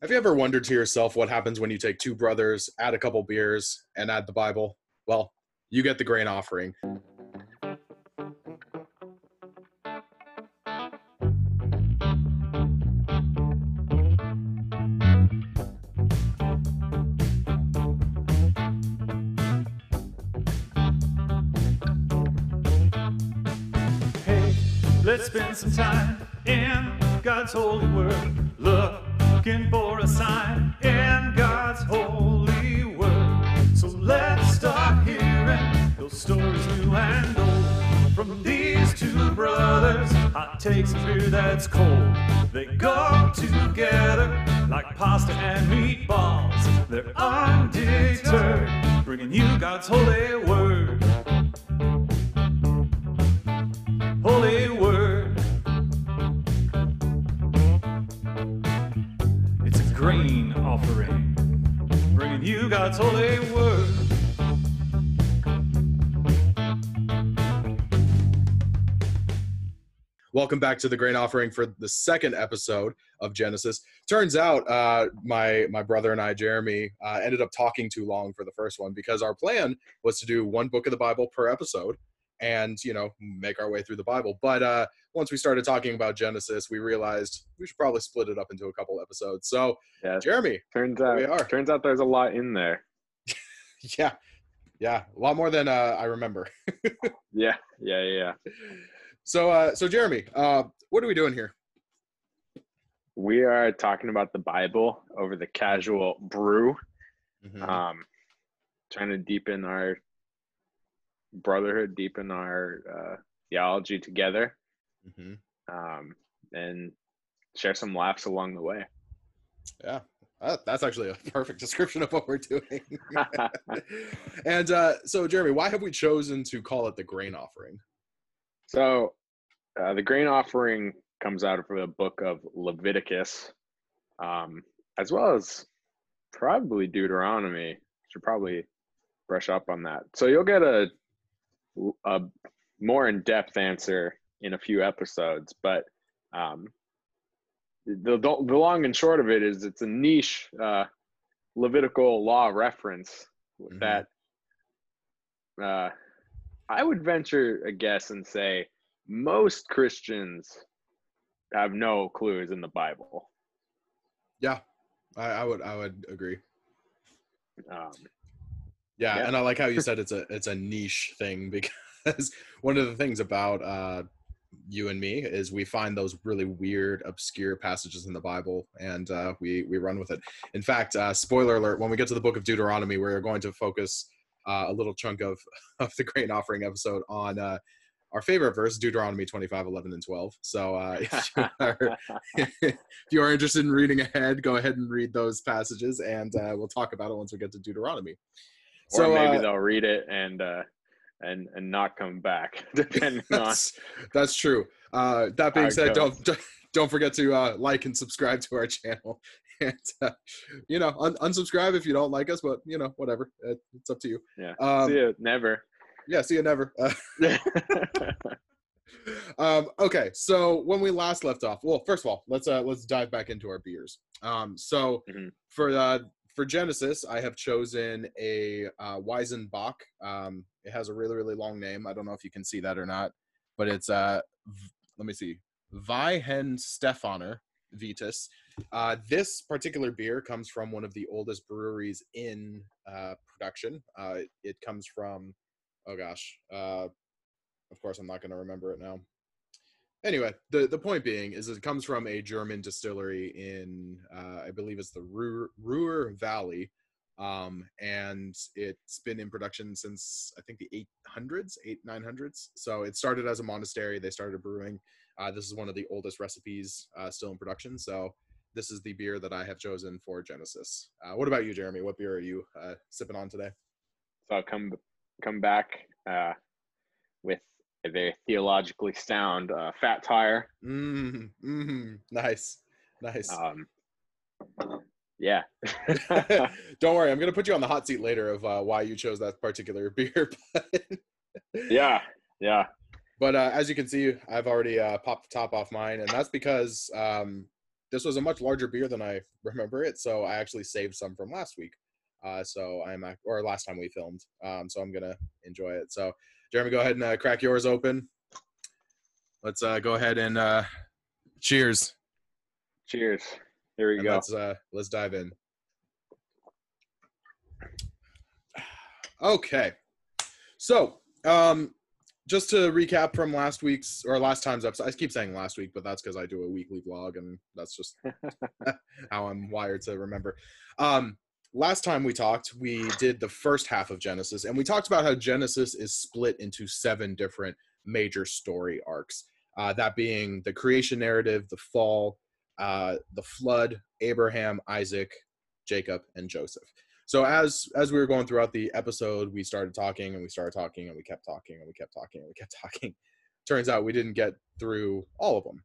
Have you ever wondered to yourself what happens when you take two brothers, add a couple beers, and add the Bible? Well, you get the grain offering. Hey, let's spend some time in God's holy word. Looking for hot takes and beer that's cold. They go together like pasta and meatballs. They're undeterred, bringing you God's holy word. Holy Word. It's a grain offering, bringing you God's holy word. Welcome back to the grain offering for the second episode of Genesis. Turns out, uh, my my brother and I, Jeremy, uh, ended up talking too long for the first one because our plan was to do one book of the Bible per episode, and you know make our way through the Bible. But uh, once we started talking about Genesis, we realized we should probably split it up into a couple episodes. So, Yeah, Jeremy, turns out we are. turns out there's a lot in there. yeah, yeah, a lot more than uh, I remember. Yeah, yeah, yeah. So, uh, so Jeremy, uh, what are we doing here? We are talking about the Bible over the casual brew. Mhm. Um, trying to deepen our brotherhood, deepen our uh, theology together, Mhm. um, and share some laughs along the way. Yeah, uh, that's actually a perfect description of what we're doing. and uh, so, Jeremy, why have we chosen to call it the grain offering? so, uh, the grain offering comes out of the book of Leviticus, um, as well as probably Deuteronomy. Should probably brush up on that. So you'll get a a more in depth answer in a few episodes, but um, the, the long and short of it is it's a niche uh, Levitical law reference Mhm. that uh, I would venture a guess and say most Christians have no clue is in the Bible. Yeah, I, I would, I would agree. Um, Yeah, Yeah. and I like how you said it's a it's a niche thing because one of the things about uh, you and me is we find those really weird, obscure passages in the Bible, and uh, we we run with it. In fact, uh, spoiler alert: when we get to the Book of Deuteronomy, we're going to focus uh, a little chunk of of the grain offering episode on. Uh, our favorite verse, Deuteronomy 25, 11, and 12. So uh, if, you are, if you are interested in reading ahead, go ahead and read those passages, and uh, we'll talk about it once we get to Deuteronomy. or maybe uh, they'll read it and uh, and and not come back, depending on. that's, that's true. Uh, that being said, don't don't forget to uh, like and subscribe to our channel, and uh, you know un- unsubscribe if you don't like us. But you know whatever, it's up to you. Yeah. Um, See you never. Yeah, see you never. Uh, um, okay, so when we last left off, well, first of all, let's uh, let's dive back into our beers. Um, so Mhm. for uh, for Genesis, I have chosen a uh, Weizenbock. Um, it has a really really long name. I don't know if you can see that or not, but it's uh, v- let me see, Weihenstephaner Vitus. Uh, this particular beer comes from one of the oldest breweries in uh, production. Uh, it comes from, oh gosh, uh, of course I'm not going to remember it now. Anyway, the the point being is it comes from a German distillery in uh, I believe it's the Ruhr, Ruhr Valley, um, and it's been in production since I think the 800s, eight 900s. So it started as a monastery. They started brewing. Uh, this is one of the oldest recipes uh, still in production. So this is the beer that I have chosen for Genesis. Uh, what about you, Jeremy? What beer are you uh, sipping on today? so I'll come come back uh, with a very theologically sound uh, fat tire. Mm, mm, nice, nice. Um, yeah. Don't worry, I'm gonna put you on the hot seat later of uh, why you chose that particular beer. But, yeah. Yeah. but uh, as you can see, I've already uh, popped the top off mine, and that's because um, this was a much larger beer than I remember it, so I actually saved some from last week. Uh, so I'm or last time we filmed. Um, so I'm gonna enjoy it. So Jeremy, go ahead and uh, crack yours open. Let's uh, go ahead and uh, cheers. Cheers. Here we And go. let's uh, let's dive in. Okay, so um, just to recap from last week's or last time's episode, I keep saying last week, but that's because I do a weekly vlog, and that's just how I'm wired to remember. Um, last time we talked, we did the first half of Genesis, and we talked about how Genesis is split into seven different major story arcs. Uh, that being the creation narrative, the fall, uh, the flood, Abraham, Isaac, Jacob, and Joseph. So as as we were going throughout the episode, we started talking and we started talking and we kept talking and we kept talking and we kept talking. Turns out we didn't get through all of them.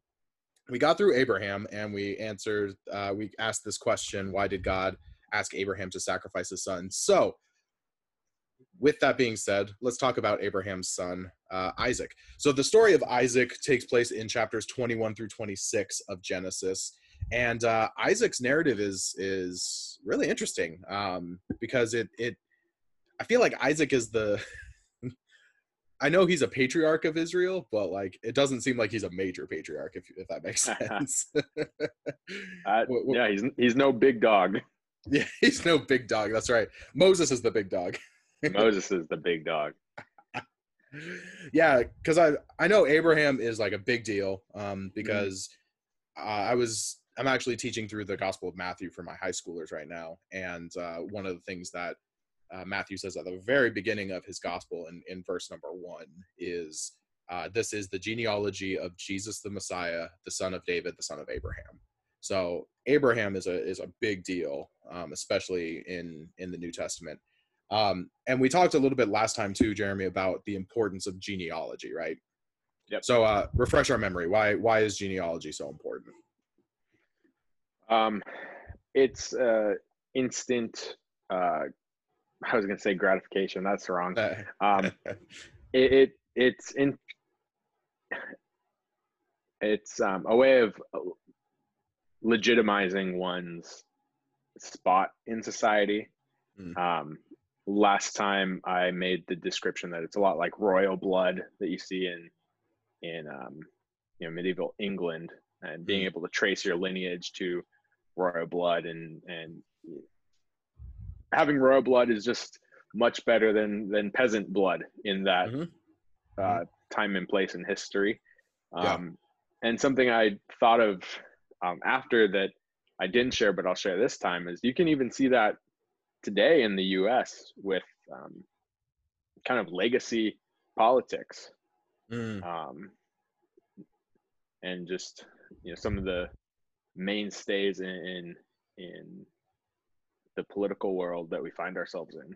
We got through Abraham and we answered. Uh, we asked this question: Why did God ask Abraham to sacrifice his son? So, with that being said, let's talk about Abraham's son, uh, Isaac. So the story of Isaac takes place in chapters 21 through 26 of Genesis and uh, Isaac's narrative is is really interesting um, because it it I feel like Isaac is the I know he's a patriarch of Israel, but like it doesn't seem like he's a major patriarch if if that makes sense. Uh, yeah, he's he's no big dog. Yeah, he's no big dog. That's right. Moses is the big dog. Moses is the big dog. yeah, because I I know Abraham is like a big deal um, because uh, I was I'm actually teaching through the Gospel of Matthew for my high schoolers right now, and uh, one of the things that uh, Matthew says at the very beginning of his gospel in, in verse number one is uh, this is the genealogy of Jesus the Messiah, the son of David, the son of Abraham. So Abraham is a is a big deal, um, especially in in the New Testament. Um, and we talked a little bit last time too, Jeremy, about the importance of genealogy, right? Yep. So uh, refresh our memory. Why why is genealogy so important? Um, it's uh, instant. Uh, I was gonna say gratification. That's wrong. Um, it, it it's in. It's um, a way of legitimizing one's spot in society. Mm. Um, last time I made the description that it's a lot like royal blood that you see in in um, you know medieval England, and being Mm. able to trace your lineage to royal blood and and having royal blood is just much better than than peasant blood in that Mhm. uh, time and place in history. Yeah. Um, And something I thought of um, after that I didn't share, but I'll share this time is you can even see that today in the U.S. with um, kind of legacy politics Mm, um, and just you know some of the mainstays in, in in the political world that we find ourselves in.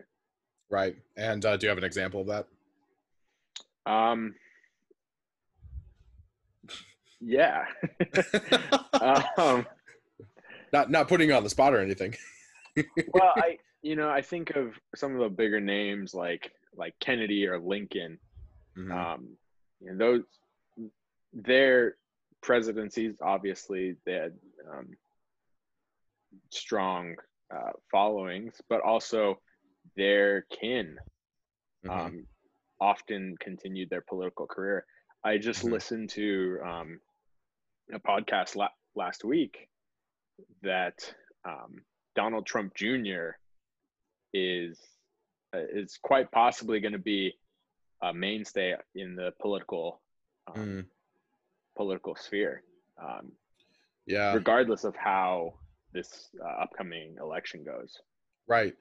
right. And uh, do you have an example of that? Um, yeah. um, not not putting you on the spot or anything. well, I you know I think of some of the bigger names like like Kennedy or Lincoln. Mhm. Um, you know, those their presidencies obviously they had um, strong uh, followings, but also their kin Mhm. um, often continued their political career. I just Mhm. listened to um, a podcast la- last week that um, Donald Trump Jr. is uh, is quite possibly going to be a mainstay in the political um, Mm, political sphere, um, yeah. regardless of how this uh, upcoming election goes. Right.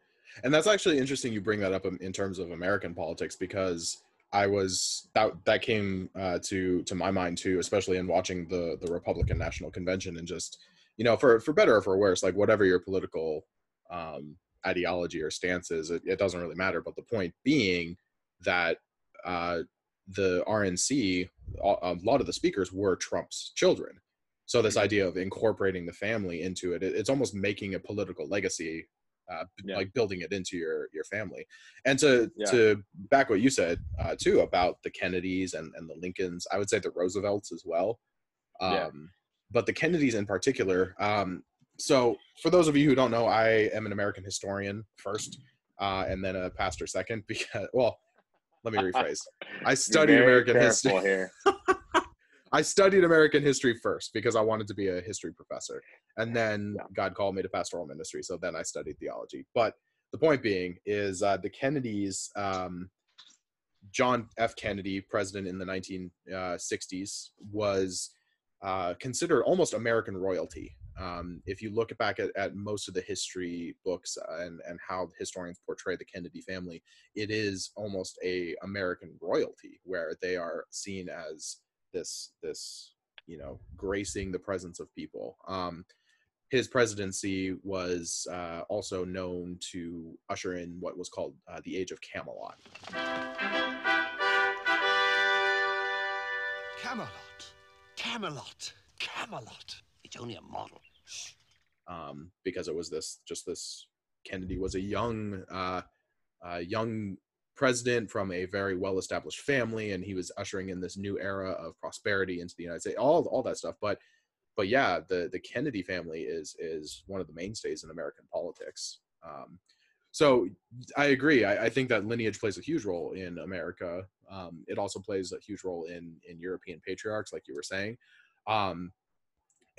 And that's actually interesting you bring that up in in terms of American politics because I was that that came uh, to to my mind too, especially in watching the the Republican National Convention and just you know for for better or for worse, like whatever your political um, ideology or stance is, it, it doesn't really matter. But the point being that uh, the RNC, a lot of the speakers were Trump's children. So this idea of incorporating the family into it, it it's almost making a political legacy uh, Yeah. like building it into your your family and to Yeah. to back what you said uh, too about the kennedys and, and the lincolns i would say the roosevelts as well um Yeah. but the Kennedys in particular. Um, so, for those of you who don't know, I am an American historian first, uh, and then a pastor second. Because, well, let me rephrase. I studied Very American history. here. I studied American history first because I wanted to be a history professor. And then Yeah. God called me to pastoral ministry. So then I studied theology. But the point being is uh, the Kennedys, um, John F. Kennedy, president in the 1960s, was uh, considered almost American royalty. Um, if you look back at, at most of the history books uh, and, and how historians portray the Kennedy family, it is almost a American royalty where they are seen as this this you know gracing the presence of people um his presidency was uh, also known to usher in what was called uh, the age of camelot Camelot. Camelot. Camelot. It's only a model. um, because it was this just this Kennedy was a young uh, uh, young president from a very well established family, and he was ushering in this new era of prosperity into the United States. All all that stuff, but but yeah, the the Kennedy family is is one of the mainstays in American politics. Um, so I agree. I, I think that lineage plays a huge role in America. Um, it also plays a huge role in in European patriarchs, like you were saying. Um,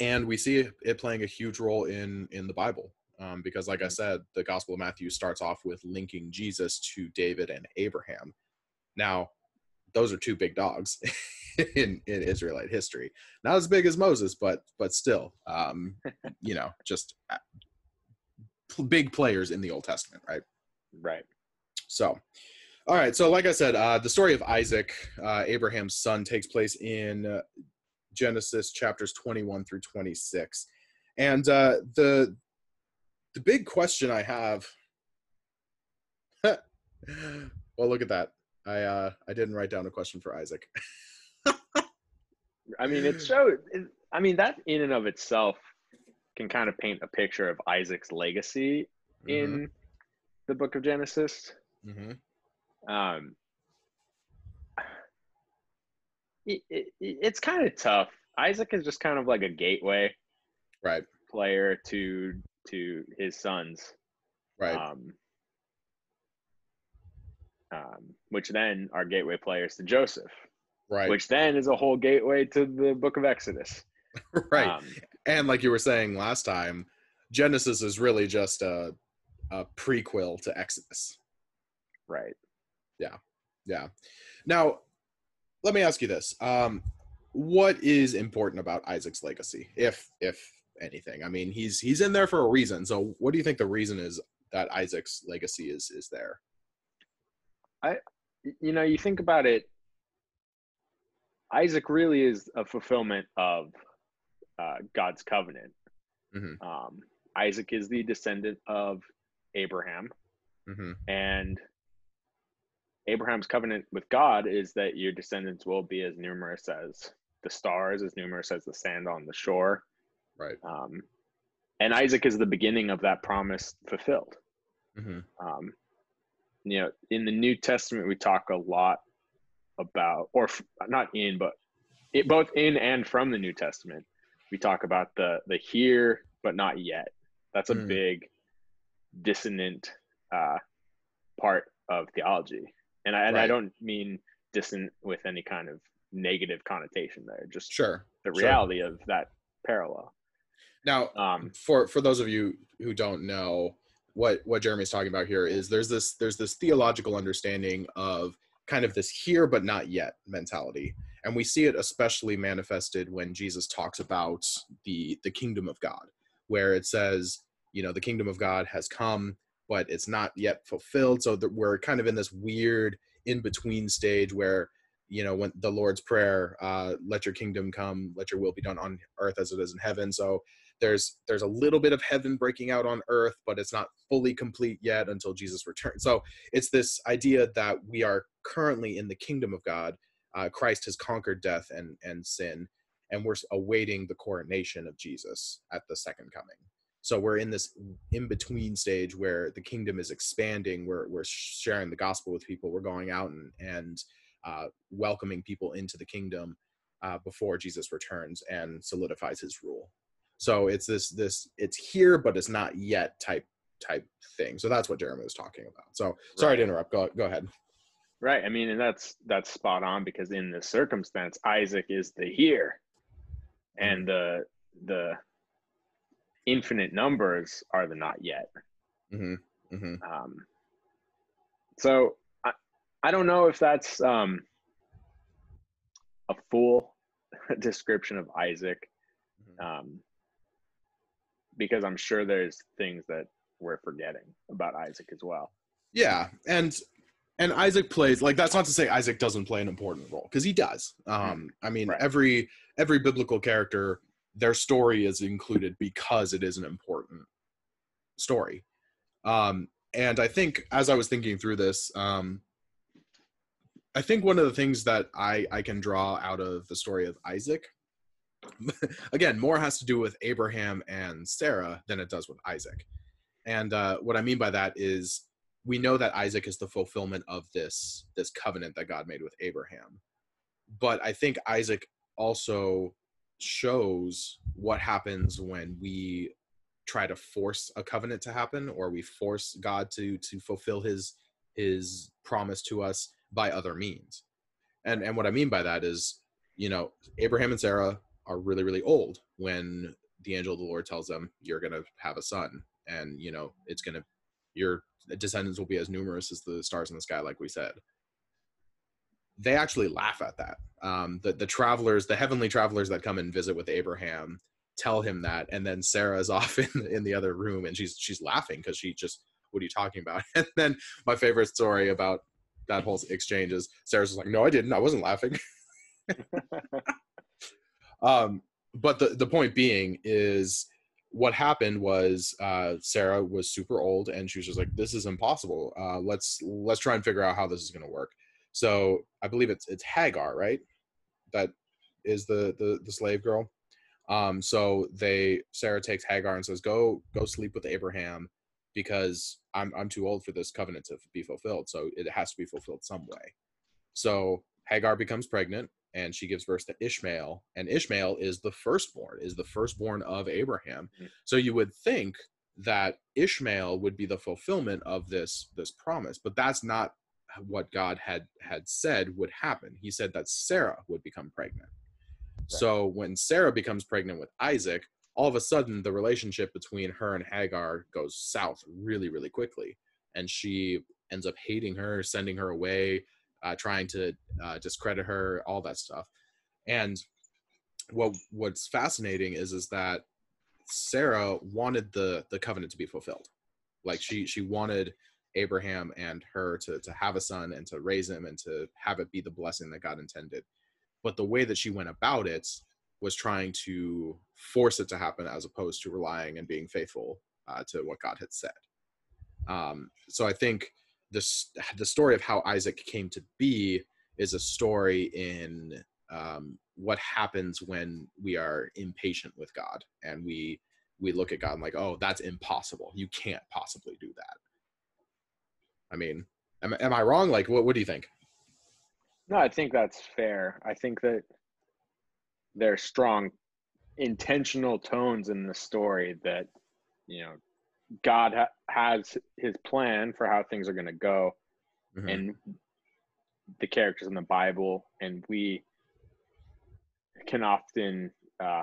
and we see it, playing a huge role in in the bible um, because like i said the gospel of matthew starts off with linking jesus to david and abraham now those are two big dogs in in israelite history not as big as moses but but still um you know just uh, big players in the old testament right Right. so, all right. So, like I said, uh, the story of Isaac, uh, Abraham's son, takes place in uh, Genesis chapters 21 through 26. And uh, the the big question I have. well, look at that. I uh, I didn't write down a question for Isaac. I mean, it shows. It, I mean, that in and of itself can kind of paint a picture of Isaac's legacy in the Book of Genesis. hmm Um, it, it, it's kind of tough. Isaac is just kind of like a gateway Right. player to to his sons. Right. Um, um, which then are gateway players to Joseph, right. which then is a whole gateway to the Book of Exodus. right. Um, and like you were saying last time, Genesis is really just a a prequel to Exodus. right. Yeah. Yeah. Now, let me ask you this: um, What is important about Isaac's legacy, if if anything? I mean, he's he's in there for a reason. So, what do you think the reason is that Isaac's legacy is is there? I, you know, you think about it, Isaac really is a fulfillment of uh, God's covenant. Mhm. Um, Isaac is the descendant of Abraham, hmm and Abraham's covenant with God is that your descendants will be as numerous as the stars, as numerous as the sand on the shore. Right. Um, and Isaac is the beginning of that promise fulfilled. hmm um, you know in the new testament we talk a lot about or f- not in but it both in and from the new testament we talk about the the here but not yet that's a Mm. big dissonant uh, part of theology and I, and I don't mean dissonant with any kind of negative connotation there just Sure. the sure. reality of that parallel Now, um, for for those of you who don't know what what Jeremy's talking about here is there's this there's this theological understanding of kind of this here but not yet mentality. And we see it especially manifested when Jesus talks about the the kingdom of God where it says you know the kingdom of God has come but it's not yet fulfilled. So that we're kind of in this weird in between stage where you know when the Lord's prayer uh let your kingdom come let your will be done on earth as it is in heaven. So there's there's a little bit of heaven breaking out on earth but it's not fully complete yet until jesus returns. So it's this idea that we are currently in the kingdom of god. Uh, christ has conquered death and and sin and we're awaiting the coronation of jesus at the second coming. So we're in this in between stage where the kingdom is expanding. We're, we're sharing the gospel with people. We're going out and and uh, welcoming people into the kingdom uh, before Jesus returns and solidifies his rule. So it's this this it's here but it's not yet type type thing. So that's what Jeremy was talking about. So sorry to interrupt. Go go ahead. Right. I mean, and that's that's spot on because in this circumstance, Isaac is the here, and the the infinite numbers are the not yet. hmm hmm Um, so I, I don't know if that's um, a full description of Isaac, um, because I'm sure there's things that we're forgetting about Isaac as well. Yeah, and and Isaac plays like that's not to say Isaac doesn't play an important role because he does. Um, I mean, Right. every every biblical character, their story is included because it is an important story. Um, and I think as I was thinking through this, um, I think one of the things that I I can draw out of the story of Isaac, again, more has to do with Abraham and Sarah than it does with Isaac. And uh, what I mean by that is we know that Isaac is the fulfillment of this this covenant that God made with Abraham. But I think Isaac also shows what happens when we try to force a covenant to happen or we force God to to fulfill his his promise to us by other means. And and what I mean by that is, you know, Abraham and Sarah are really really old when the angel of the Lord tells them you're going to have a son and you know it's going to your descendants will be as numerous as the stars in the sky like we said. They actually laugh at that. Um, the, the travelers the heavenly travelers that come and visit with abraham tell him that and then sarah's off in, in the other room and she's she's laughing because she just what are you talking about? And then my favorite story about that whole exchange is sarah's like no i didn't. I wasn't laughing um, but the, the point being is what happened was uh, Sarah was super old and she was just like, this is impossible. Uh, let's let's try and figure out how this is going to work. So I believe it's it's Hagar, right? That is the the, the slave girl. Um, so they Sarah takes Hagar and says, go go sleep with Abraham because I'm I'm too old for this covenant to be fulfilled. So it has to be fulfilled some way. So Hagar becomes pregnant and she gives birth to Ishmael, and Ishmael is the firstborn, is the firstborn of Abraham. Mm. So you would think that Ishmael would be the fulfillment of this this promise, but that's not what God had had said would happen. He said that Sarah would become pregnant. So when Sarah becomes pregnant with Isaac, all of a sudden the relationship between her and Hagar goes south really really quickly, and she ends up hating her, sending her away, uh, trying to uh, discredit her, all that stuff. And what what's fascinating is is that Sarah wanted the the covenant to be fulfilled. Like she she wanted Abraham and her to to have a son and to raise him and to have it be the blessing that God intended. But the way that she went about it was trying to force it to happen as opposed to relying and being faithful uh, to what God had said. Um, so I think this the story of how Isaac came to be is a story in um, what happens when we are impatient with God and we we look at God and like, oh, that's impossible. You can't possibly do that. I mean, am, am I wrong? Like, what what do you think? No, I think that's fair. I think that there's strong intentional tones in the story that you know God ha- has his plan for how things are going to go Mhm. and the characters in the Bible and we can often uh,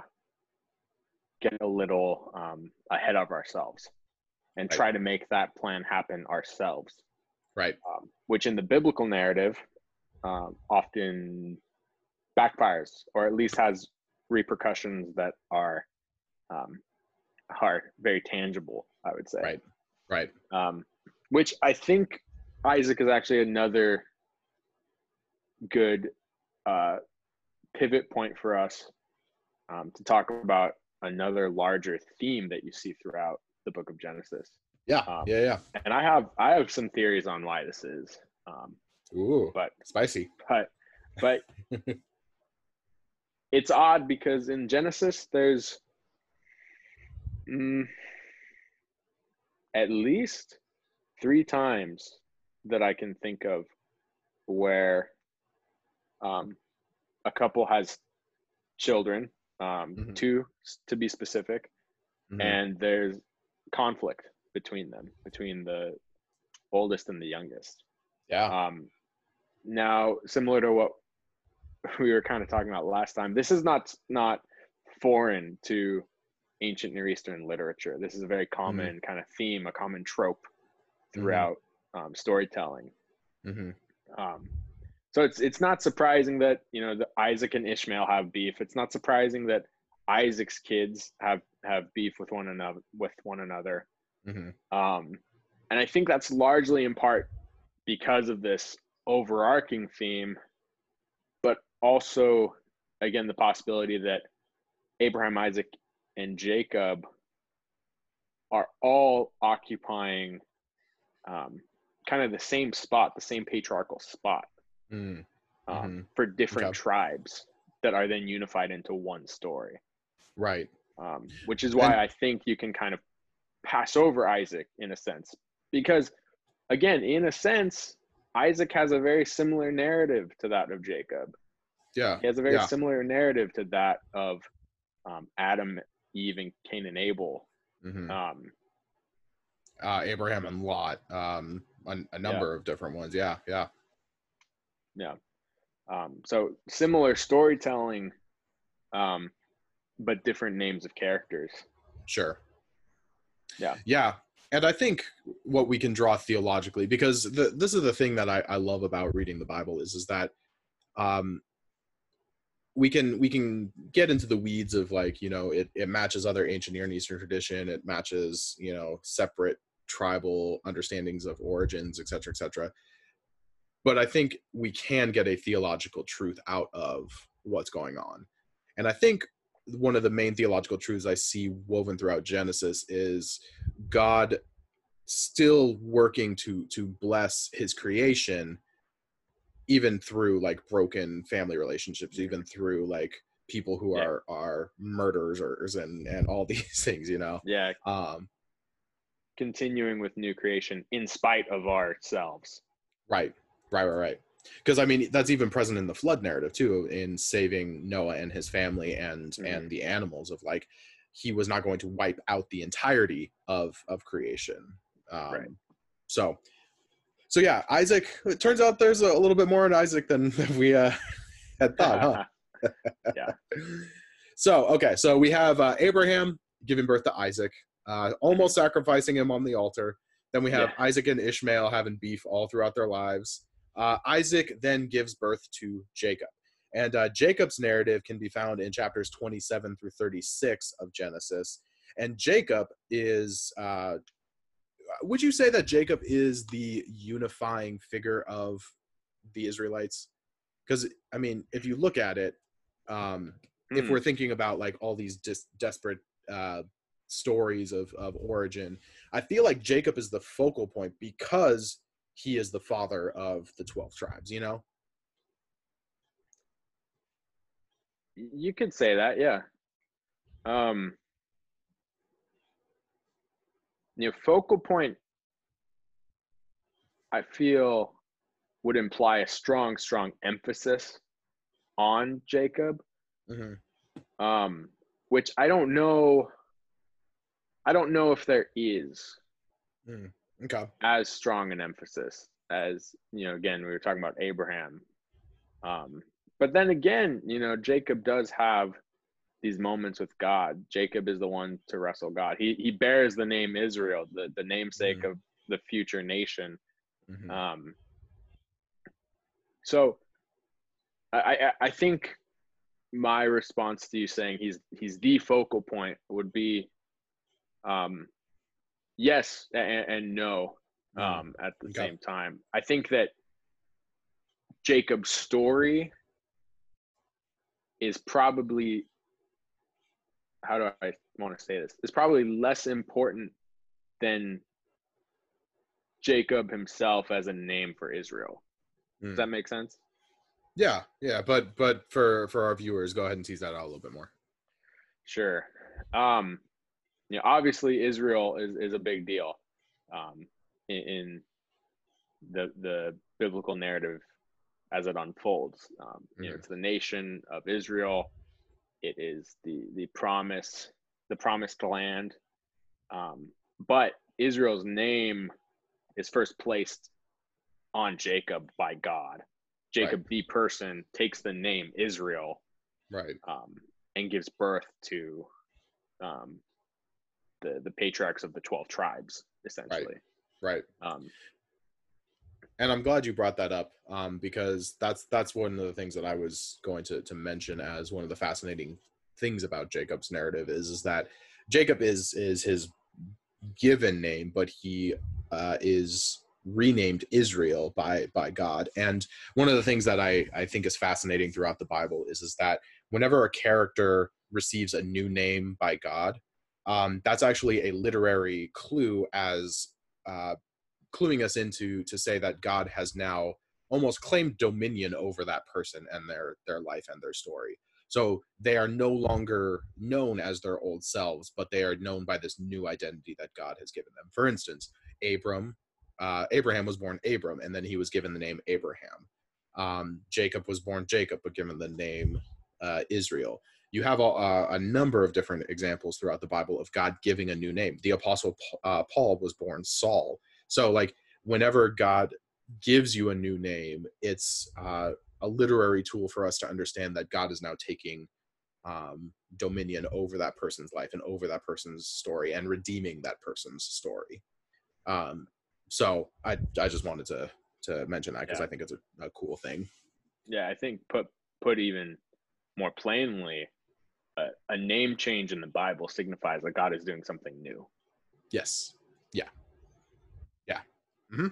get a little um, ahead of ourselves and Right. try to make that plan happen ourselves Right. um, which in the biblical narrative um, often backfires or at least has repercussions that are um, are very tangible. I would say, Right. Right. um, which I think Isaac is actually another good uh, pivot point for us um, to talk about another larger theme that you see throughout the book of Genesis. Yeah. Um, yeah. Yeah. And I have I have some theories on why this is, um, Ooh. but Spicy. but but it's odd because in Genesis there's mm, at least three times that I can think of where um, a couple has children, um, Mhm. two to be specific, Mhm. and there's conflict between them, between the oldest and the youngest. yeah. Um, now, similar to what we were kind of talking about last time, this is not not foreign to ancient Near Eastern literature. This is a very common kind of theme, a common trope throughout um, storytelling. hmm Um, so it's it's not surprising that you know the Isaac and Ishmael have beef. It's not surprising that Isaac's kids have have beef with one another with one another. hmm Um, and I think that's largely in part because of this overarching theme, but also, again, the possibility that Abraham, Isaac, and Jacob are all occupying um, kind of the same spot, the same patriarchal spot mm um, Mhm. for different Okay. tribes that are then unified into one story Right. um, which is why And- I think you can kind of pass over Isaac in a sense, because again, in a sense, Isaac has a very similar narrative to that of Jacob. Yeah. He has a very Yeah. similar narrative to that of um, Adam, Eve, and Cain and Abel. hmm Um, Uh, Abraham and Lot. Um, a, a number of different ones. Yeah. Yeah. yeah. Um, so similar storytelling, um, but different names of characters. Sure. Yeah. Yeah. And I think what we can draw theologically, because the, this is the thing that I, I love about reading the Bible is, is that um, we can we can get into the weeds of like you know it, it matches other ancient Near Eastern tradition, it matches you know separate tribal understandings of origins, et cetera, et cetera. But I think we can get a theological truth out of what's going on, and I think one of the main theological truths I see woven throughout Genesis is God still working to to bless his creation even through like broken family relationships even through like people who Yeah. are are murderers and and all these things you know Yeah, um continuing with new creation in spite of ourselves. right right right right because i mean that's even present in the flood narrative too in saving noah and his family and Mhm. and the animals of like he was not going to wipe out the entirety of of creation um Right. so so yeah isaac it turns out there's a, a little bit more in isaac than, we uh had thought huh? Yeah. so okay so we have uh, abraham giving birth to isaac uh, almost sacrificing him on the altar. Then we have Yeah. isaac and ishmael having beef all throughout their lives. Uh, isaac then gives birth to jacob. And uh, jacob's narrative can be found in chapters 27 through 36 of genesis. And jacob is uh, would you say that jacob is the unifying figure of the israelites because i mean if you look at it um, if Hmm. we're thinking about like all these dis- desperate uh, stories of of origin, I feel like Jacob is the focal point because he is the father of the twelve tribes. You know, You could say that, yeah. Um, you know, focal point, I feel, would imply a strong, strong emphasis on Jacob, mm-hmm. um, which I don't know. I don't know if there is okay, as strong an emphasis as you know. Again, we were talking about Abraham, um, but then again, you know, Jacob does have these moments with God. Jacob is the one to wrestle God. He he bears the name Israel, the the namesake Mhm. of the future nation. Mhm. Um, so I, I I think my response to you saying he's he's the focal point would be um, yes and, and no Mhm. um, at the Okay. same time. I think that Jacob's story is probably how do I want to say this? It's probably less important than Jacob himself as a name for Israel. Does Mm. that make sense? yeah, yeah. But but for for our viewers, go ahead and tease that out a little bit more. Sure. Um, you know, obviously Israel is, is a big deal um, in, in the the biblical narrative as it unfolds. Um, you know, it's the nation of Israel. It is the the promise, the promised land. Um, but Israel's name is first placed on Jacob by God. Jacob, the person, takes the name Israel Right. um, and gives birth to um, the the patriarchs of the twelve tribes, essentially. Right. Um, and I'm glad you brought that up um, because that's that's one of the things that I was going to to mention as one of the fascinating things about Jacob's narrative is is that Jacob is is his given name, but he uh, is renamed Israel by by God. And one of the things that I I think is fascinating throughout the Bible is is that whenever a character receives a new name by God, um, that's actually a literary clue as uh, cluing us into to say that God has now almost claimed dominion over that person and their their life and their story. So they are no longer known as their old selves, but they are known by this new identity that God has given them. For instance, Abram, uh, Abraham was born Abram, and then he was given the name Abraham. Um, Jacob was born Jacob, but given the name uh, Israel. You have a, a, number of different examples throughout the Bible of God giving a new name. The Apostle uh, Paul was born Saul. So, like, whenever God gives you a new name, it's uh, a literary tool for us to understand that God is now taking um, dominion over that person's life and over that person's story and redeeming that person's story. Um, so I I just wanted to to mention that because Yeah. I think it's a, a cool thing. yeah, I think put put even more plainly, a, a name change in the Bible signifies that God is doing something new. Yes. Yeah. Yeah.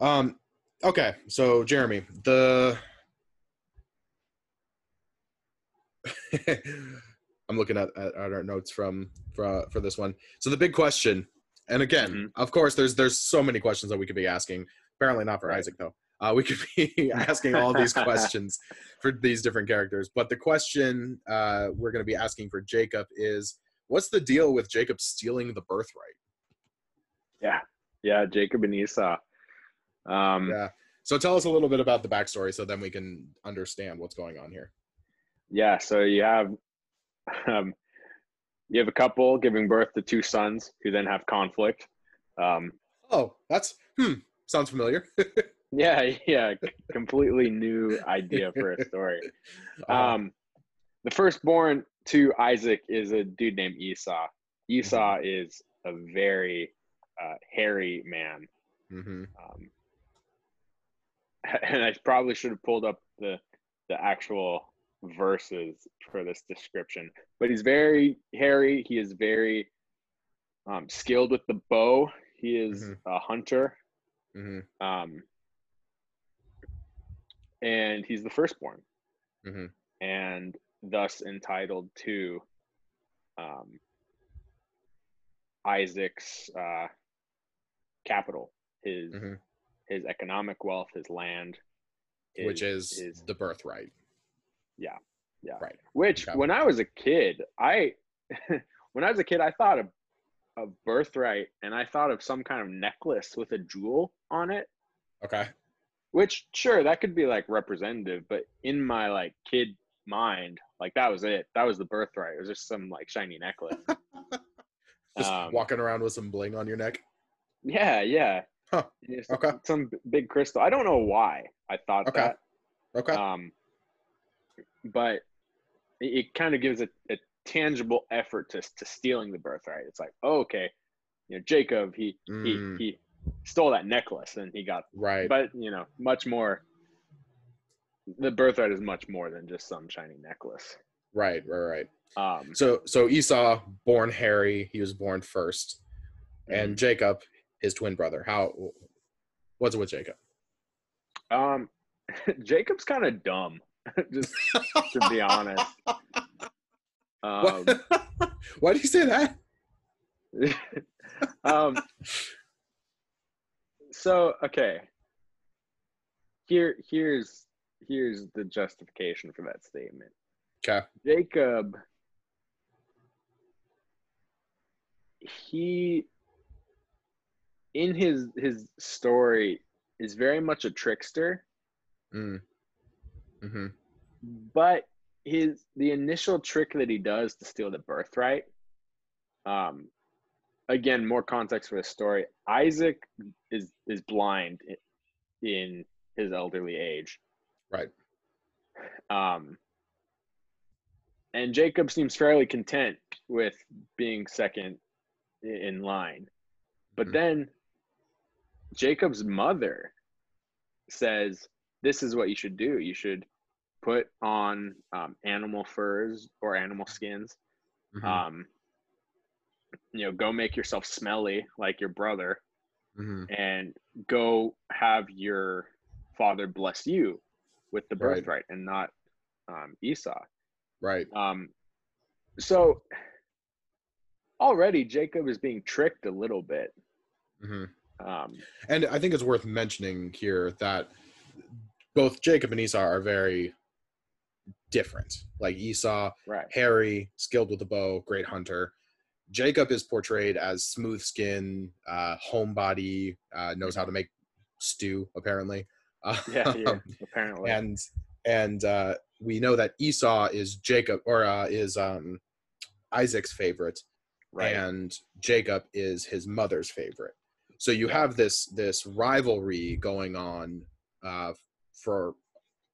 hmm Um. Okay. So Jeremy, the I'm looking at, at, our notes from for for this one. So the big question, and again, Mhm. of course, there's there's so many questions that we could be asking. Apparently not for Right. Isaac though. Uh, we could be asking all these questions for these different characters. But the question uh, we're going to be asking for Jacob is, what's the deal with Jacob stealing the birthright? Yeah, yeah, Jacob and Esau. Um, Yeah. So tell us a little bit about the backstory, so then we can understand what's going on here. yeah so you have um, you have a couple giving birth to two sons who then have conflict um, Oh, that's hmm. Sounds familiar. yeah yeah completely new idea for a story Uh, um, the firstborn to isaac is a dude named esau esau is a very uh, hairy man mhm. um, and i probably should have pulled up the the actual verses for this description but he's very hairy he is very um, skilled with the bow he is Mhm. a hunter Mhm. um, and he's the firstborn Mhm. and thus entitled to um, isaac's uh, capital his Mhm. his economic wealth his land Which is his the birthright. yeah yeah Right. which when i was a kid i when i was a kid i thought of a birthright and i thought of some kind of necklace with a jewel on it Okay. which sure that could be like representative but in my like kid mind like that was it that was the birthright it was just some like shiny necklace Just Um, walking around with some bling on your neck. Yeah yeah Huh. Just Okay. some big crystal i don't know why i thought Okay. that Okay. um but it, it kind of gives a, a tangible effort to, to stealing the birthright it's like oh, okay you know jacob he Mm. he he stole that necklace and he got right. but you know much more the birthright is much more than just some shiny necklace right. Right. Right. um So so Esau, born hairy, he was born first, and Jacob, his twin brother. How? What's it with Jacob? um jacob's kind of dumb just to be honest um Why do you say that? um so okay here here's here's the justification for that statement Okay. jacob he in his his story is very much a trickster Mm. Mm-hmm. but his the initial trick that he does to steal the birthright. Um, again, more context for the story. Isaac is is blind in his elderly age. Right. Um, and Jacob seems fairly content with being second in line. But Mhm. then Jacob's mother says, This is what you should do. You should put on um, animal furs or animal skins. Mhm. Um, you know, go make yourself smelly like your brother Mhm. and go have your father bless you with the Right. birthright and not um, Esau. Right. Um, so already Jacob is being tricked a little bit. hmm Um, And I think it's worth mentioning here that both Jacob and Esau are very different. Like Esau, right, hairy, skilled with the bow, great hunter. Jacob is portrayed as smooth skin, uh, homebody, uh, knows how to make stew apparently. yeah, yeah, Um, apparently, and and uh, we know that Esau is Jacob or uh, is um, Isaac's favorite, right, and Jacob is his mother's favorite. So you have this this rivalry going on uh, for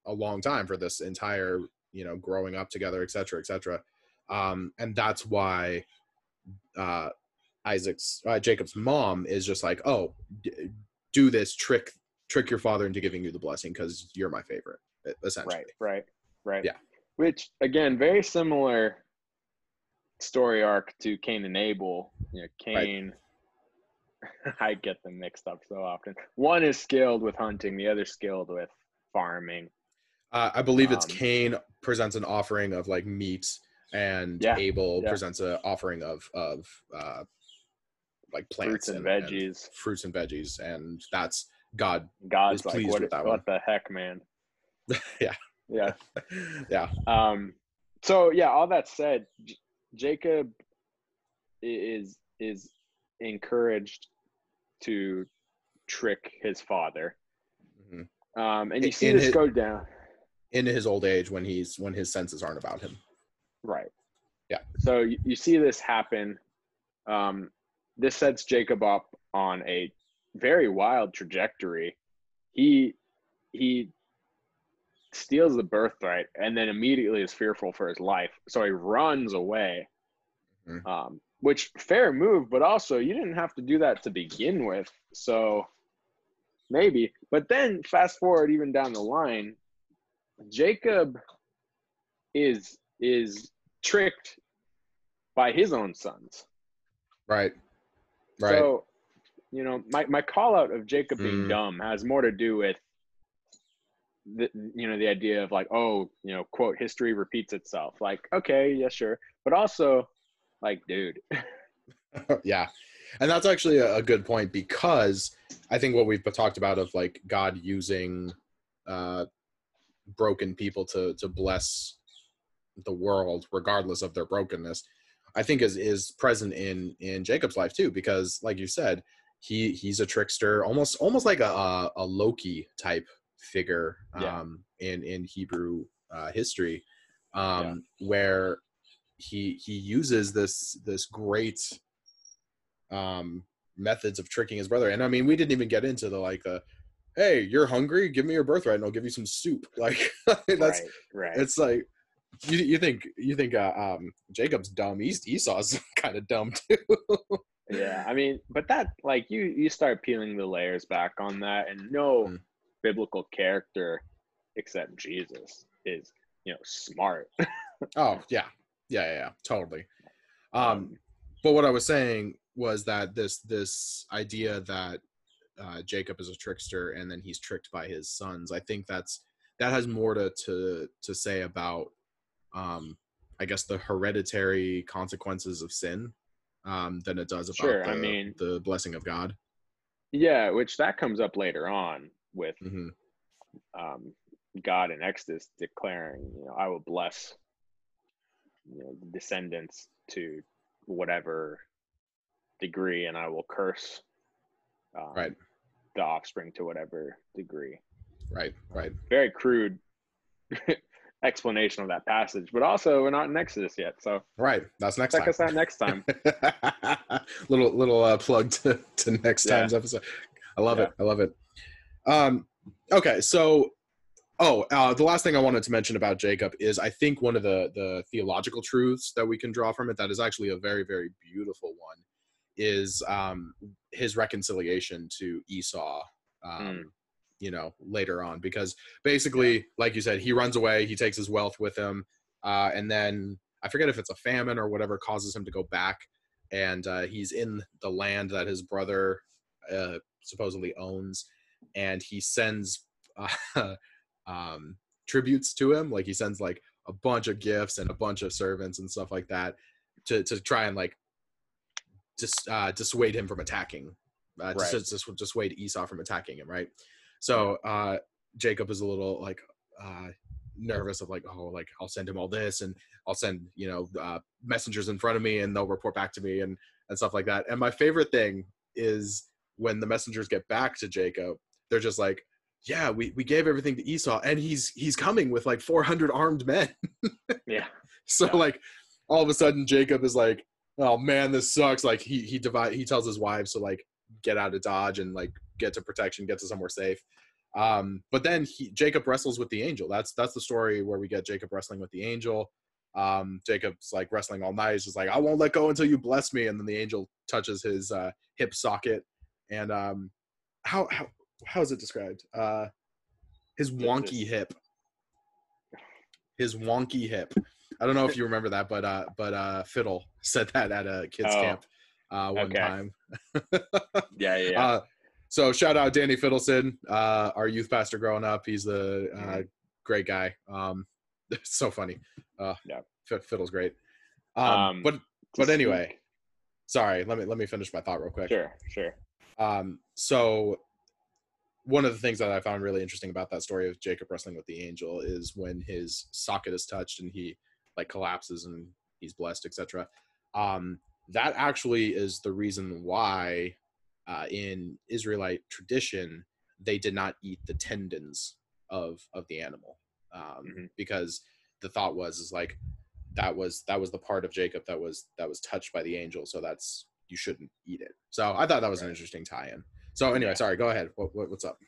a long time for this entire you know growing up together, et cetera, et cetera. Um, and that's why uh, Isaac's uh, Jacob's mom is just like, oh, d- do this trick trick your father into giving you the blessing because you're my favorite, essentially. right, right, right. Yeah. Which again, very similar story arc to Cain and Abel. You know, Right. I get them mixed up so often. One is skilled with hunting, the other skilled with farming. Uh, I believe it's Um, Cain presents an offering of like meat, and Yeah, Abel yeah. presents an offering of of uh, like plants Fruits and veggies. fruits and veggies, and that's God. God's is like, pleased what, with that what one." the heck, man? yeah, Yeah. yeah, Um, so yeah, all that said, J- Jacob is is encouraged to trick his father. Mhm. Um, and you see in this his- go down. in his old age when he's when his senses aren't about him. Right. Yeah. So you, you see this happen. Um, this sets Jacob up on a very wild trajectory. He he steals the birthright and then immediately is fearful for his life. So he runs away. Mhm. Um, which fair move, but also you didn't have to do that to begin with. So maybe. But then fast forward even down the line, Jacob is is tricked by his own sons. Right, right, So, you know, my, my call out of Jacob being Mm. dumb has more to do with the you know the idea of like oh you know quote history repeats itself like okay yeah sure but also like dude. Yeah, and that's actually a, good point because I think what we've talked about of like God using uh, broken people to to bless the world regardless of their brokenness i think is is present in in jacob's life too because like you said he he's a trickster almost almost like a a, loki type figure Yeah. um in in hebrew uh history um where he he uses this this great um methods of tricking his brother and i mean we didn't even get into the like the hey you're hungry give me your birthright and i'll give you some soup like that's right right it's like you, you think you think uh, um Jacob's dumb. East Esau's kind of dumb too. yeah i mean but that like you you start peeling the layers back on that and no Mm. biblical character except jesus is you know smart oh yeah, yeah, yeah, yeah, totally. Um, but what I was saying was that this this idea that uh, Jacob is a trickster and then he's tricked by his sons. I think that's that has more to to to say about um, I guess the hereditary consequences of sin um, than it does about Sure, the, I mean- the blessing of God. yeah which that comes up later on with hmm um, God in Exodus declaring, you know, I will bless you know descendants to whatever degree, and I will curse um, Right. the offspring to whatever degree. Right, right. Very crude explanation of that passage. But also, we're not in Exodus yet, so Right. That's next check time. us out next time. little little uh, plug to, to next Yeah. time's episode. I love Yeah. it. I love it. Um, okay, so oh, uh, the last thing I wanted to mention about Jacob is I think one of the the theological truths that we can draw from it that is actually a very very beautiful one is um, his reconciliation to Esau. Um, Mm. You know, later on, because basically, like you said, he runs away. He takes his wealth with him, uh, and then I forget if it's a famine or whatever causes him to go back, and uh, he's in the land that his brother uh, supposedly owns, and he sends uh, um, tributes to him. Like he sends like a bunch of gifts and a bunch of servants and stuff like that to to try and like dis, uh, dissuade him from attacking, uh, Right. just, dis, dissuade Esau from attacking him. Right. So uh, Jacob is a little like uh, nervous of like, oh, like I'll send him all this and I'll send you know uh, messengers in front of me and they'll report back to me and and stuff like that. And my favorite thing is when the messengers get back to Jacob, they're just like, yeah, we, we gave everything to Esau and he's he's coming with like 400 armed men. Yeah. So Yeah. like all of a sudden Jacob is like, oh man, this sucks. Like he he divide he tells his wives to like get out of Dodge and like get to protection, get to somewhere safe. Um, but then he Jacob wrestles with the angel. That's that's the story where we get Jacob wrestling with the angel. Um, Jacob's like wrestling all night. He's just like, I won't let go until you bless me. And then the angel touches his uh, hip socket. And um, how how how is it described? Uh, his wonky hip. His wonky hip. I don't know if you remember that, but uh, but uh, Fiddle said that at a kids Oh, camp uh, one okay. time. Yeah, yeah, yeah. Uh, so shout out Danny Fiddleson, uh, our youth pastor growing up. He's the uh, Mhm. great guy. Um, so funny. Uh, Yeah. Fiddle's great. Um, Um, but but anyway, sorry. Let me let me finish my thought real quick. Sure, sure. Um, so one of the things that I found really interesting about that story of Jacob wrestling with the angel is when his socket is touched and he like collapses and he's blessed, etc. Um, that actually is the reason why uh, in Israelite tradition they did not eat the tendons of of the animal um, Mhm. because the thought was is like that was that was the part of Jacob that was that was touched by the angel, so that's you shouldn't eat it. So I thought that was an interesting tie-in. So anyway, sorry, go ahead. What, what what's up?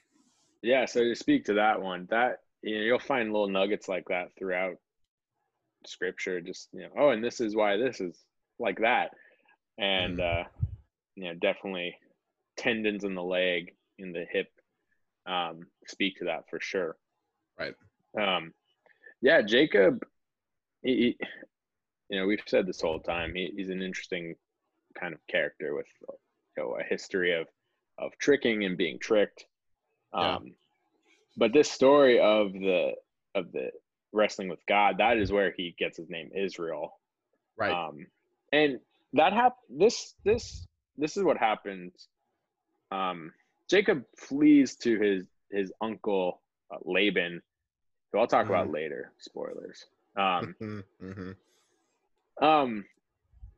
Yeah, so to speak to that one, that you know, you'll find little nuggets like that throughout scripture. Just you know, oh, and this is why this is like that, and uh, you know, definitely tendons in the leg, in the hip, um, speak to that for sure. Right. Um, yeah, Jacob. He, he- you know, we've said this whole time. He, he's an interesting kind of character with you know a history of of tricking and being tricked. Yeah. Um, but this story of the of the wrestling with God, that is where he gets his name Israel. Right. Um, and that hap- this this this is what happens. Um, Jacob flees to his his uncle uh, Laban, who I'll talk about later. Spoilers. Um, hmm um,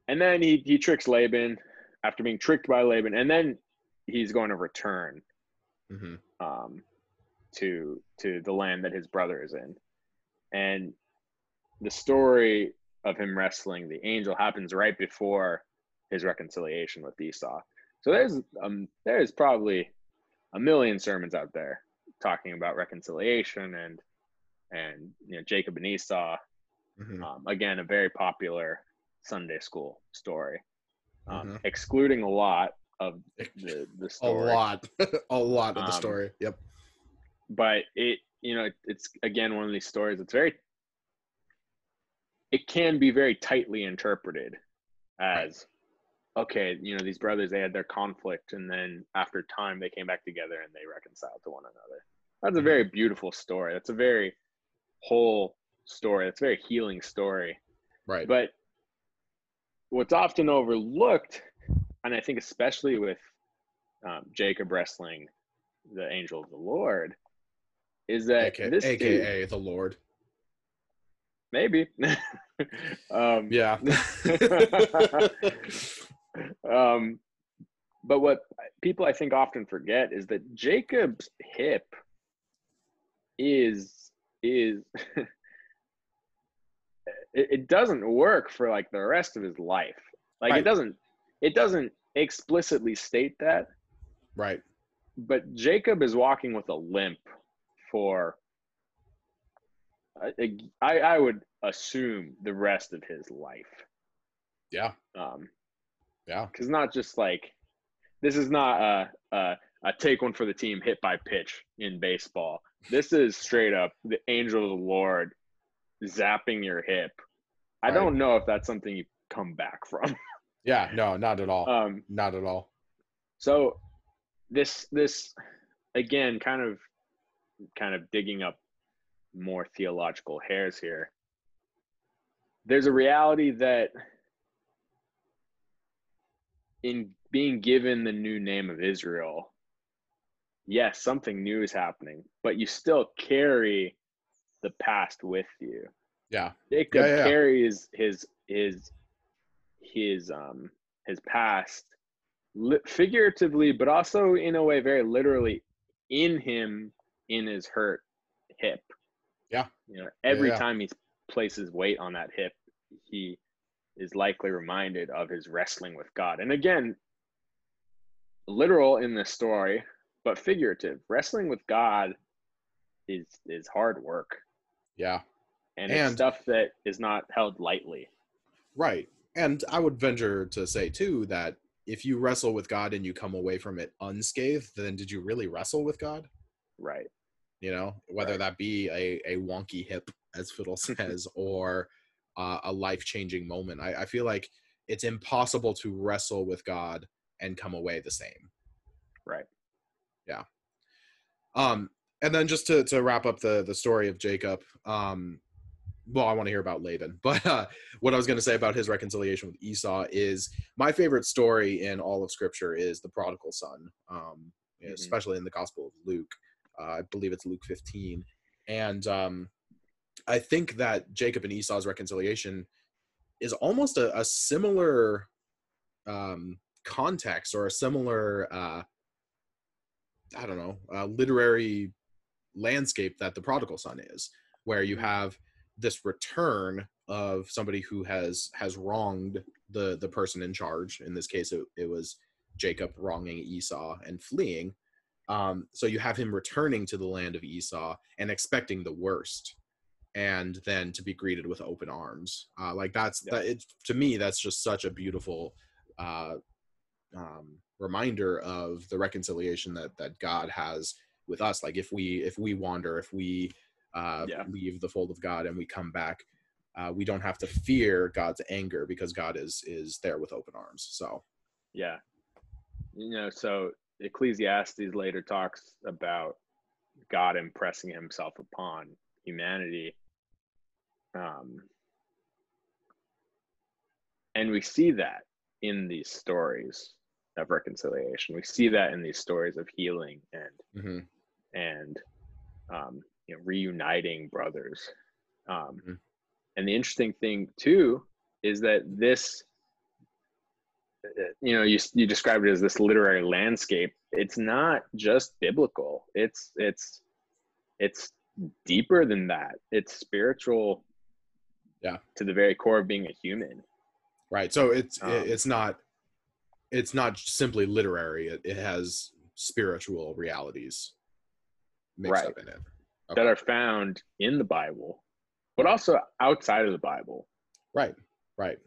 and then he he tricks Laban after being tricked by Laban, and then he's going to return hmm um, to to the land that his brother is in, and the story of him wrestling the angel happens right before his reconciliation with Esau. So there's um there's probably a million sermons out there talking about reconciliation and and you know Jacob and Esau. hmm Um, again, a very popular Sunday school story, um, Mhm. excluding a lot of the the story. A lot, a lot of the Um, story. Yep. but it you know it's again one of these stories it's very it can be very tightly interpreted as okay you know these brothers they had their conflict and then after time they came back together and they reconciled to one another that's a Mhm. very beautiful story that's a very whole story that's a very healing story Right. but what's often overlooked, and I think especially with um, Jacob wrestling the angel of the Lord, is that AKA, this dude, AKA the Lord. maybe. um, Yeah. um, but what people I think often forget is that Jacob's hip is is it, it doesn't work for like the rest of his life. Like Right. it doesn't it doesn't explicitly state that, Right. but Jacob is walking with a limp for I, I would assume the rest of his life. Yeah. Um, Yeah. because not just like this is not a, a a take one for the team hit by pitch in baseball. This is straight up the angel of the Lord zapping your hip. I Right. don't know if that's something you come back from. Yeah. No, not at all. Um, not at all. so this this again kind of kind of digging up more theological hairs here. There's a reality that in being given the new name of Israel, yes, something new is happening, but you still carry the past with you. Yeah. Jacob Yeah, yeah, carries his his his um his past li- figuratively, but also in a way very literally in him in his hurt hip. Yeah. You know, every yeah. time he places weight on that hip, he is likely reminded of his wrestling with God. And again, literal in this story, but figurative. Wrestling with God is is hard work Yeah. and, it's And- stuff that is not held lightly. Right. And I would venture to say too that if you wrestle with God and you come away from it unscathed, then did you really wrestle with God? Right. You know, whether Right. that be a, a wonky hip, as Fiddle says, or uh, a life changing moment. I, I feel like it's impossible to wrestle with God and come away the same. Right. Yeah. Um, and then just to, to wrap up the, the story of Jacob, um, well, I want to hear about Laban, but uh, what I was going to say about his reconciliation with Esau is my favorite story in all of Scripture is the prodigal son, um, Mhm. especially in the Gospel of Luke. Uh, I believe it's Luke 15, and um, I think that Jacob and Esau's reconciliation is almost a, a similar um, context or a similar, uh, I don't know, literary landscape that the prodigal son is, where you have this return of somebody who has has wronged the the person in charge. In this case, it, it was Jacob wronging Esau and fleeing. Um, so you have him returning to the land of Esau and expecting the worst, and then to be greeted with open arms. Uh, like that's Yeah. that. It to me, that's just such a beautiful uh, um, reminder of the reconciliation that that God has with us. Like if we if we wander, if we uh, Yeah. leave the fold of God and we come back, uh, we don't have to fear God's anger because God is is there with open arms. So Yeah. You know, so Ecclesiastes later talks about God impressing himself upon humanity. Um, and we see that in these stories of reconciliation. We see that in these stories of healing and mhm, and um, you know reuniting brothers. Um, Mhm. And the interesting thing too is that this, uh, you know, you you described it as this literary landscape. It's not just biblical. It's it's it's deeper than that. It's spiritual. Yeah. To the very core of being a human. right. So it's Um, it's not it's not simply literary. It, it has spiritual realities mixed Right. up in it. That are found in the Bible, but also outside of the Bible. Right, right.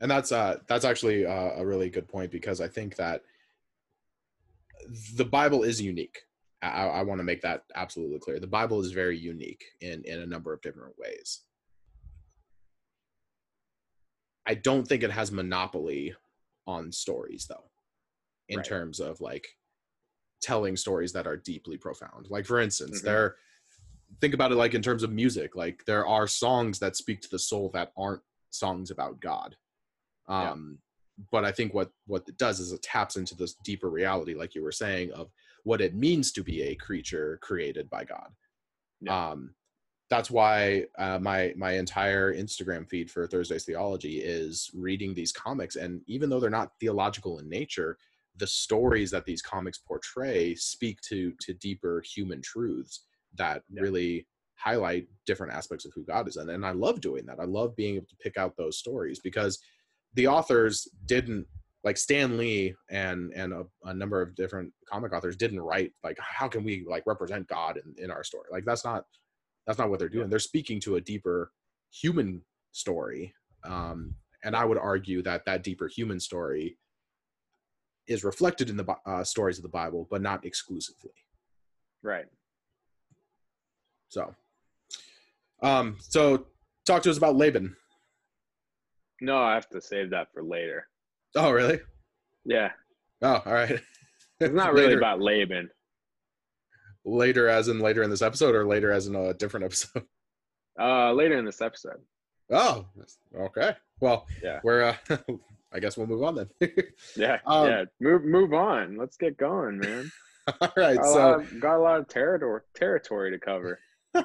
And that's uh that's actually uh, a really good point because I think that the Bible is unique. I, I want to make that absolutely clear. The Bible is very unique in in a number of different ways. I don't think it has monopoly on stories though, in Right. terms of like telling stories that are deeply profound. Like for instance, Mhm. there think about it like in terms of music like there are songs that speak to the soul that aren't songs about god Yeah. um but i think what what it does is it taps into this deeper reality like you were saying of what it means to be a creature created by god Yeah. um that's why uh, my my entire instagram feed for thursday's theology is reading these comics and even though they're not theological in nature the stories that these comics portray speak to to deeper human truths that Yeah. really highlight different aspects of who God is in. And I love doing that. I love being able to pick out those stories because the authors didn't like Stan Lee and and a, a number of different comic authors didn't write like how can we like represent God in, in our story? Like that's not that's not what they're doing. They're speaking to a deeper human story. Um, and I would argue that that deeper human story is reflected in the uh, stories of the Bible, but not exclusively. Right. So, um, so talk to us about Laban. No, I have to save that for later. Oh, really? Yeah. Oh, all right. It's not really about Laban. later, as in later in this episode, or later as in a different episode. Uh, later in this episode. Oh, okay. Well, Yeah. we're. Uh, I guess we'll move on then. Yeah. Um, yeah. Move move on. Let's get going, man. all right. Got, So, of, got a lot of territory territory to cover. all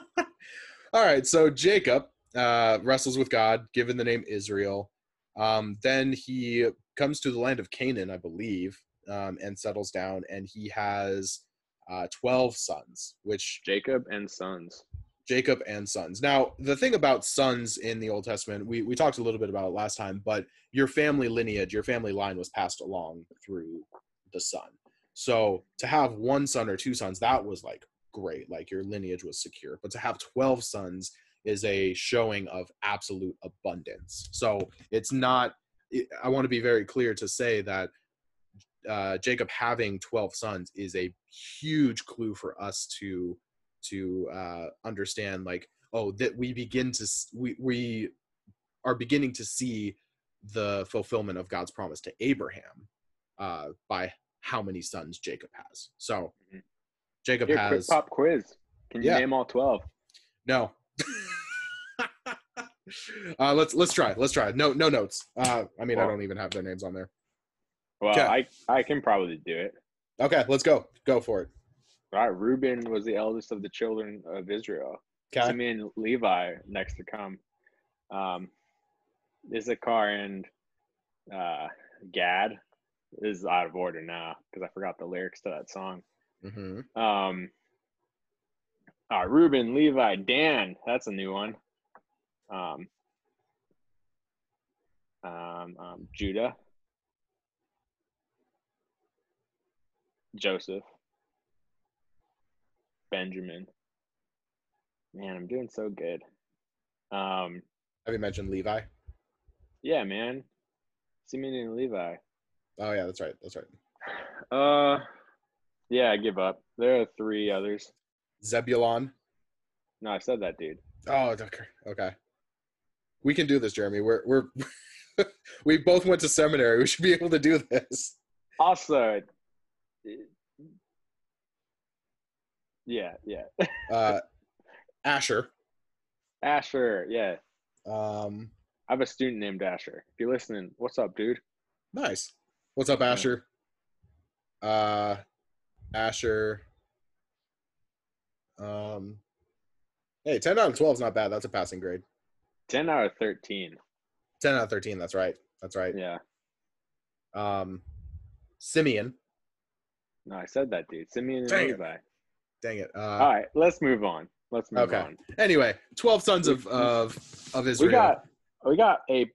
right. So Jacob uh, wrestles with God, given the name Israel. Um, then he comes to the land of Canaan, I believe, um, and settles down. And he has uh, twelve sons, which Jacob and sons. Jacob and sons. Now, the thing about sons in the Old Testament, we, we talked a little bit about it last time, but your family lineage, your family line was passed along through the son. So to have one son or two sons, that was like great. Like your lineage was secure. But to have 12 sons is a showing of absolute abundance. So it's not, I want to be very clear to say that uh, Jacob having 12 sons is a huge clue for us to to uh, understand like oh that we begin to we we are beginning to see the fulfillment of God's promise to Abraham uh, by how many sons Jacob has. So Mhm. Jacob Here, quick has pop quiz. Can you Yeah. name all twelve? no. uh, let's let's try. Let's try. No no notes. Uh, I mean I don't even have their names on there. Well, Okay. I I can probably do it. Okay, let's go. Go for it. All right. Reuben was the eldest of the children of Israel. Okay. Simeon, Levi, next to come. Um, Issachar and uh, Gad is out of order now because I forgot the lyrics to that song. hmm Um, all right, Reuben, Levi, Dan. That's a new one. Um, um, um, Judah, Joseph, Benjamin. Man, I'm doing so good. Um, Have you mentioned Levi? yeah, man. Simeon and Levi. Oh yeah, that's right. That's right. Uh, yeah, I give up. There are three others. Zebulon. No, I said that, dude. Oh, okay. Okay. We can do this, Jeremy. We're we're we both went to seminary. We should be able to do this. Also, yeah, yeah. Uh, Asher. Asher, yeah. Um, I have a student named Asher. If you're listening, what's up, dude? nice. What's up, Asher? Uh, Asher. Um, hey, ten out of twelve is not bad. That's a passing grade. 10 out of 13. Ten out of thirteen. That's right. That's right. Yeah. Um, Simeon. No, I said that, dude. Simeon and. Levi. Dang it. Uh, All right, let's move on. Let's move Okay. on. Anyway, twelve sons of of of Israel. We got we got a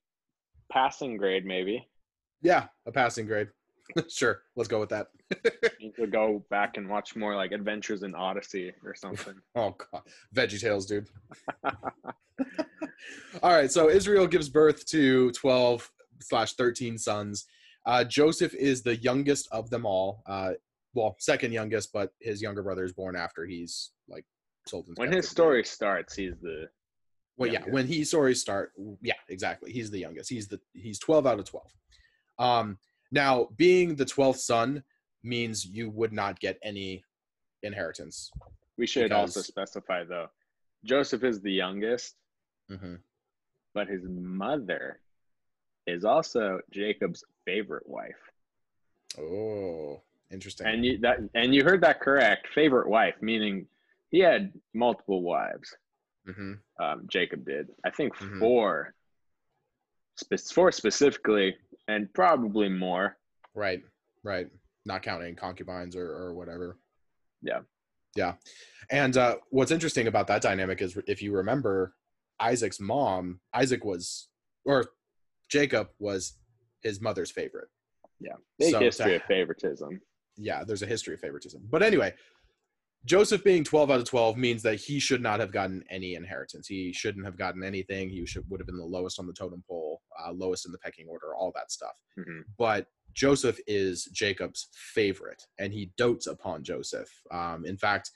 passing grade, maybe. yeah, a passing grade. sure, let's go with that. You could go back and watch more like Adventures in Odyssey or something. Oh god, Veggie Tales, dude. All right, so Israel gives birth to twelve slash thirteen sons. Uh, Joseph is the youngest of them all. Uh, well, second youngest, but his younger brother is born after he's like sold into when his story starts, he's the Well, yeah, when he stories start, yeah, exactly. He's the youngest. He's the he's twelve out of twelve. Um, now being the twelfth son means you would not get any inheritance. we should also specify though. Joseph is the youngest, hmm but his mother is also Jacob's favorite wife. Oh, interesting. And you that and you heard that correct. Favorite wife, meaning he had multiple wives. hmm Um, Jacob did. I think Mhm. four. Spe- four specifically, and probably more. Right, right. Not counting concubines or or whatever. Yeah. Yeah. And uh, what's interesting about that dynamic is if you remember, Isaac's mom, Isaac was, or Jacob was his mother's favorite. Yeah. Big So to history of favoritism. Yeah, there's a history of favoritism. But anyway, Joseph being 12 out of 12 means that he should not have gotten any inheritance. He shouldn't have gotten anything. He should would have been the lowest on the totem pole, uh, lowest in the pecking order, all that stuff. Mhm. But Joseph is Jacob's favorite, and he dotes upon Joseph. Um, in fact,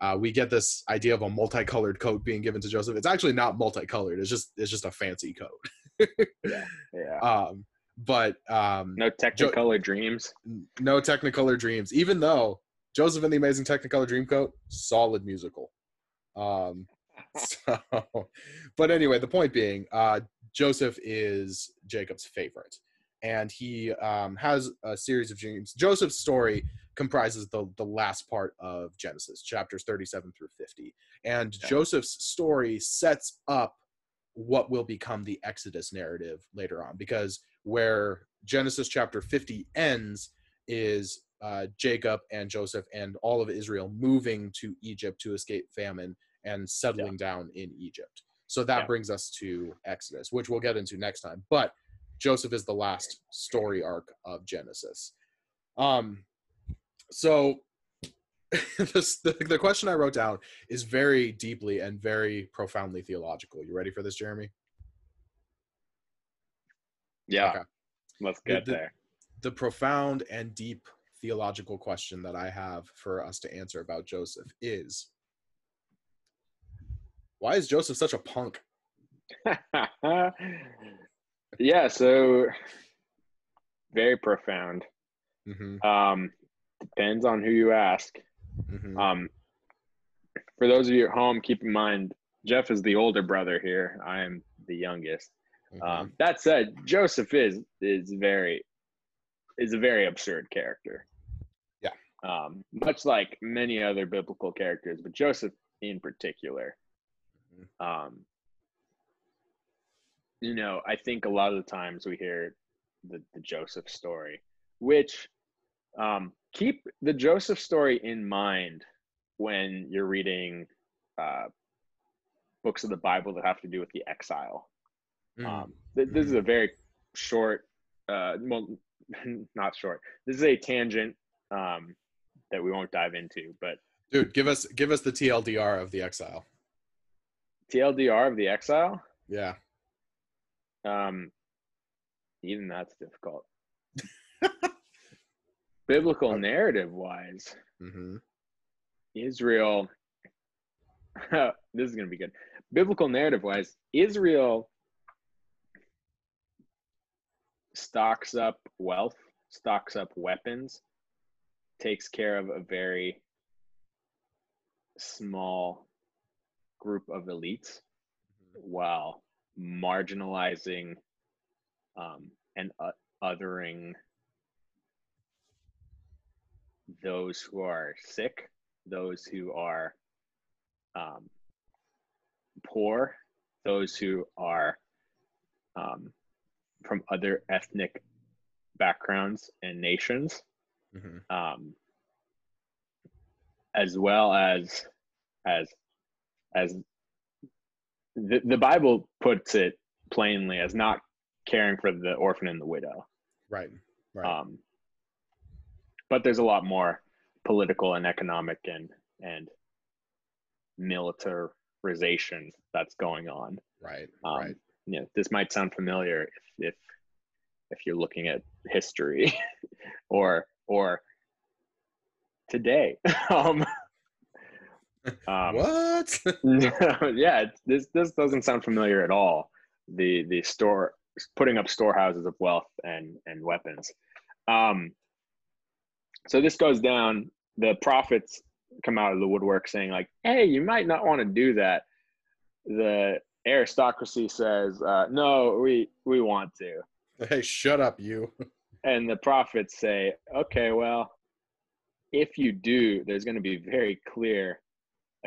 uh, we get this idea of a multicolored coat being given to Joseph. It's actually not multicolored. It's just it's just a fancy coat. Yeah. um, but um, No Technicolor dreams. no Technicolor Dreams, even though Joseph and the Amazing Technicolor Dreamcoat, solid musical. Um, so, but anyway, the point being, uh, Joseph is Jacob's favorite, and he um, has a series of dreams. Joseph's story comprises the the last part of Genesis, chapters thirty-seven through fifty, and. Joseph's story sets up what will become the Exodus narrative later on, because where Genesis chapter 50 ends is uh, Jacob and Joseph and all of Israel moving to Egypt to escape famine and settling down in Egypt. So that Yeah. brings us to Exodus, which we'll get into next time. But Joseph is the last story arc of Genesis. Um, so this, the, the question I wrote down is very deeply and very profoundly theological. You ready for this, Jeremy? Yeah. Okay. Let's get the- there. the profound and deep theological question that I have for us to answer about Joseph is why is Joseph such a punk? yeah, so very profound. hmm Um, depends on who you ask. hmm Um, for those of you at home, keep in mind Jeff is the older brother here. I am the youngest. Mm-hmm. Um, that said, Joseph is is very is a very absurd character. Yeah. Um, much like many other biblical characters, but Joseph in particular. Mhm. Um, you know, I think a lot of the times we hear the, the Joseph story, which um, keep the Joseph story in mind when you're reading uh, books of the Bible that have to do with the exile. Mm. Um, th- this is a very short, uh, well, not short. This is a tangent um, that we won't dive into, but Dude, give us give us the TLDR of the exile. TLDR of the exile, Yeah. um, even that's difficult. Biblical narrative wise, hmm Israel, this is going to be good. Biblical narrative wise, Israel stocks up wealth, stocks up weapons, takes care of a very small group of elites while marginalizing um, and uh, othering those who are sick, those who are um, poor, those who are um, from other ethnic backgrounds and nations, hmm um, as well as as as the, the Bible puts it plainly as not caring for the orphan and the widow. Right. Right. Um, but there's a lot more political and economic and and militarization that's going on. right. Um, right. You know, this might sound familiar if if if you're looking at history or or today. um, um, what? yeah, this this doesn't sound familiar at all. The the store putting up storehouses of wealth and and weapons. Um, so this goes down. The prophets come out of the woodwork saying like, "Hey, you might not want to do that." The aristocracy says, uh, "No, we we want to." hey, shut up, you. And the prophets say, "Okay, well, if you do, there's going to be very clear,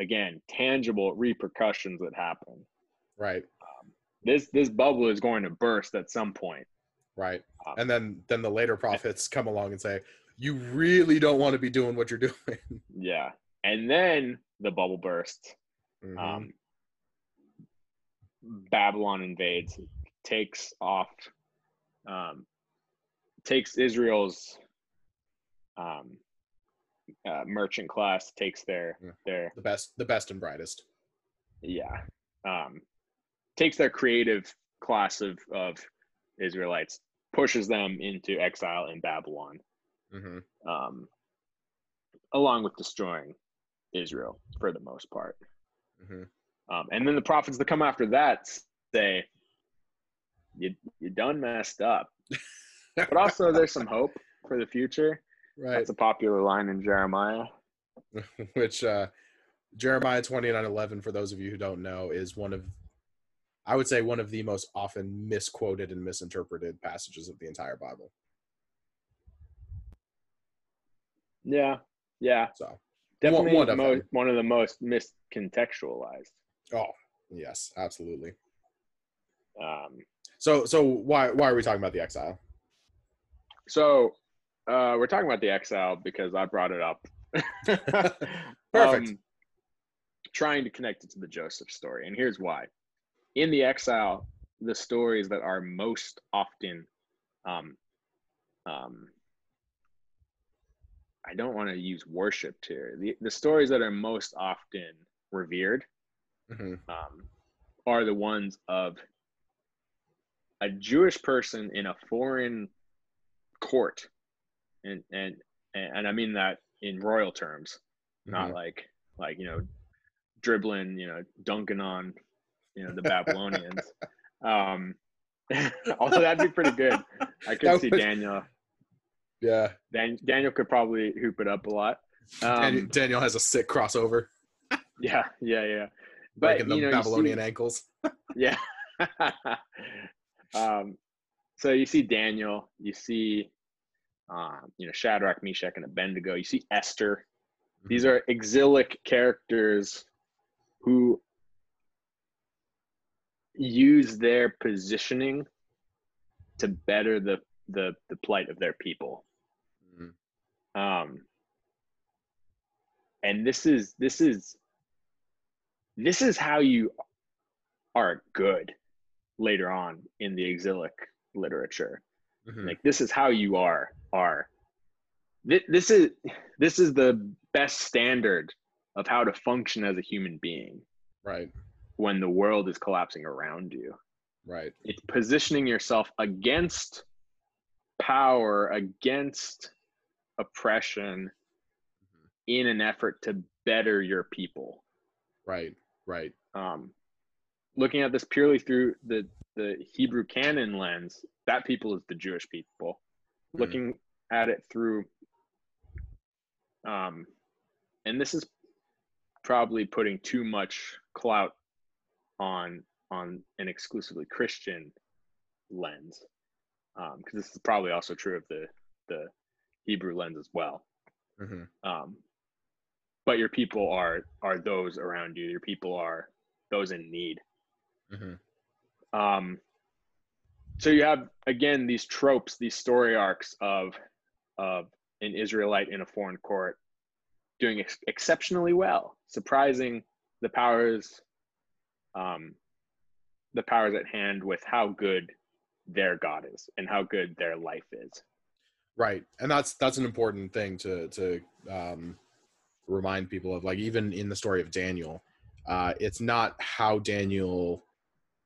again, tangible repercussions that happen." Right. this this bubble is going to burst at some point. Right. Um, And then then the later prophets come along and say, "You really don't want to be doing what you're doing." Yeah, and then the bubble bursts. Mhm. Um, Babylon invades, takes off, um, takes Israel's um, uh, merchant class, takes their Yeah. their the best, the best and brightest. yeah, um, takes their creative class of of Israelites, pushes them into exile in Babylon, hmm um, along with destroying Israel for the most part. hmm Um, and then the prophets that come after that say, "You you done messed up." But also, there's some hope for the future. right. That's a popular line in Jeremiah. which uh Jeremiah 29 11, for those of you who don't know, is one of I would say one of the most often misquoted and misinterpreted passages of the entire Bible. Yeah, yeah, So definitely one of mo- one of the most miscontextualized. Oh yes, absolutely. Um, So so why why are we talking about the exile? so uh, we're talking about the exile because I brought it up. Perfect. Um, trying to connect it to the Joseph story, and here's why. In the exile, the stories that are most often, um, um, I don't want to use worshipped here. The the stories that are most often revered Mhm. um, are the ones of a Jewish person in a foreign court, and and and I mean that in royal terms, not Mhm. like like you know dribbling, you know, dunking on you know the Babylonians. um, although that'd be pretty good. I could That see would- Daniel. Yeah. Dan, Daniel could probably hoop it up a lot. Daniel, Um, Daniel has a sick crossover, yeah, yeah, yeah. But breaking the you know, you see- Babylonian ankles. Yeah. um, so you see Daniel, you see, um, you know, Shadrach, Meshach, and Abednego. You see Esther. These are exilic characters who use their positioning to better the the the plight of their people. Mhm. Um, and this is this is this is how you are good later on in the exilic literature Mhm. like this is how you are are Thi- this is this is the best standard of how to function as a human being Right. when the world is collapsing around you Right. it's positioning yourself against power against oppression in an effort to better your people Right. Right. um, looking at this purely through the the Hebrew canon lens, that people is the Jewish people. Mhm. Looking at it through, um, and this is probably putting too much clout on on an exclusively Christian lens, because this is probably also true of the the Hebrew lens as well hmm um, but your people are are those around you. Your people are those in need. Hmm um, so you have again these tropes these story arcs of of an israelite in a foreign court doing ex- exceptionally well surprising the powers um, the powers at hand with how good their god is and how good their life is. Right, and that's that's an important thing to to um, remind people of. Like even in the story of Daniel, uh, it's not how Daniel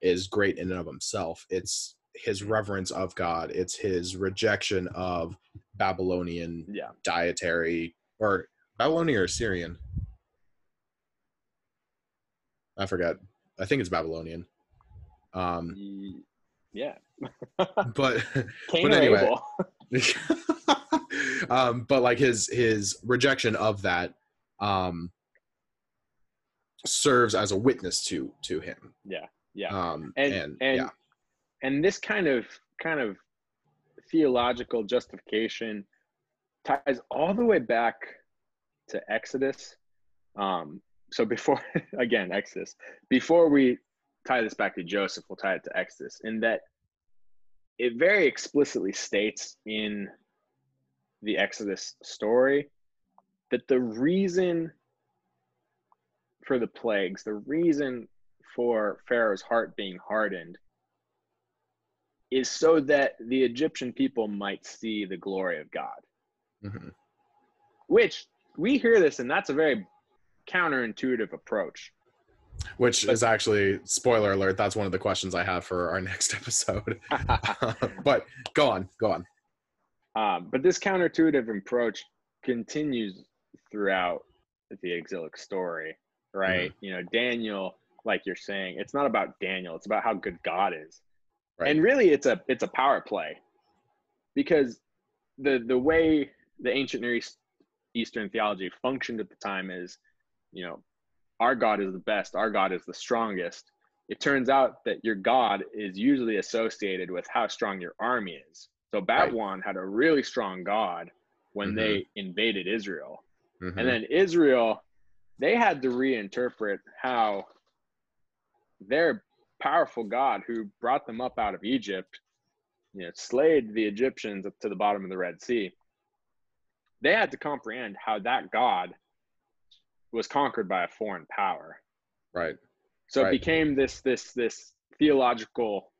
is great in and of himself. It's his reverence of God. It's his rejection of Babylonian yeah dietary or Babylonian or syrian I forgot. I think it's Babylonian. Um, yeah but Cain But anyway. Um, but like his his rejection of that um, serves as a witness to to him. yeah yeah Um, and and, and yeah, and this kind of kind of theological justification ties all the way back to Exodus. Um, so before again Exodus, before we tie this back to Joseph, we'll tie it to Exodus, in that it very explicitly states in the Exodus story that the reason for the plagues, the reason for Pharaoh's heart being hardened is so that the Egyptian people might see the glory of God. Mhm. Which we hear this, and that's a very counterintuitive approach. Which But- is actually spoiler alert. That's one of the questions I have for our next episode. but go on, go on. um, but this counterintuitive approach continues throughout the exilic story, right? Mm-hmm. You know, Daniel, like you're saying, it's not about Daniel; it's about how good God is. Right. and really it's a it's a power play. Because the the way the ancient near East, eastern theology functioned at the time is you know our god is the best our god is the strongest. It turns out that your god is usually associated with how strong your army is. So babylon had a really strong god when mm-hmm. they invaded israel Mhm. and then Israel, they had to reinterpret how their powerful God who brought them up out of Egypt, you know, slayed the Egyptians up to the bottom of the Red Sea. They had to comprehend how that God was conquered by a foreign power. right. So Right. it became this this this theological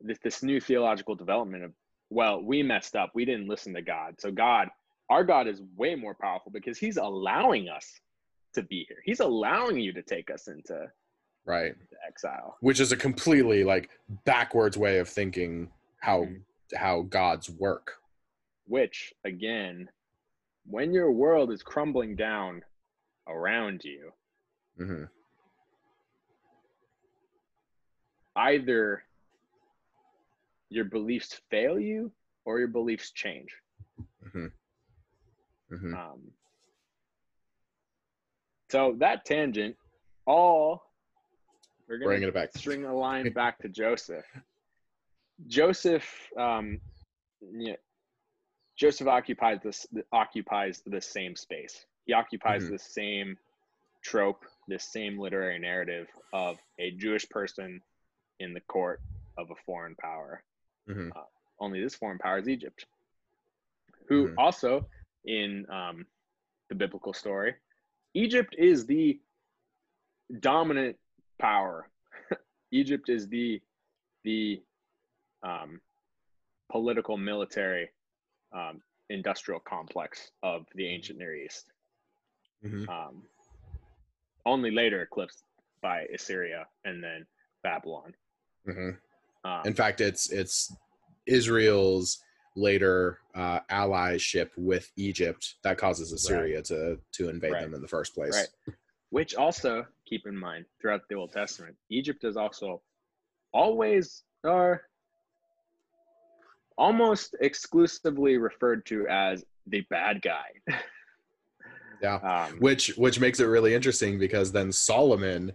this this new theological development of well, we messed up. We didn't listen to God. So God, our God is way more powerful because he's allowing us to be here. He's allowing you to take us into Right. exile. Which is a completely like backwards way of thinking how Mhm. how gods work. Which again, when your world is crumbling down around you, hmm either your beliefs fail you or your beliefs change. hmm hmm Um, so that tangent, all we're gonna Bringing it back. string a line back to Joseph. Joseph, um, yeah, Joseph occupies this occupies the same space. He occupies Mhm. the same trope, this same literary narrative of a Jewish person in the court of a foreign power hmm only this foreign power is Egypt, who Mhm. also, in um, the biblical story, Egypt is the dominant power. Egypt is the the um, political, military, um, industrial complex of the ancient Near East. hmm Um, only later eclipsed by Assyria and then Babylon. hmm Um, In fact, it's it's Israel's later uh, allyship with Egypt that causes Assyria to to invade Right. them in the first place. Right. Which also keep in mind throughout the Old Testament, Egypt is also always or almost exclusively referred to as the bad guy. Yeah. Um, Which which makes it really interesting because then Solomon,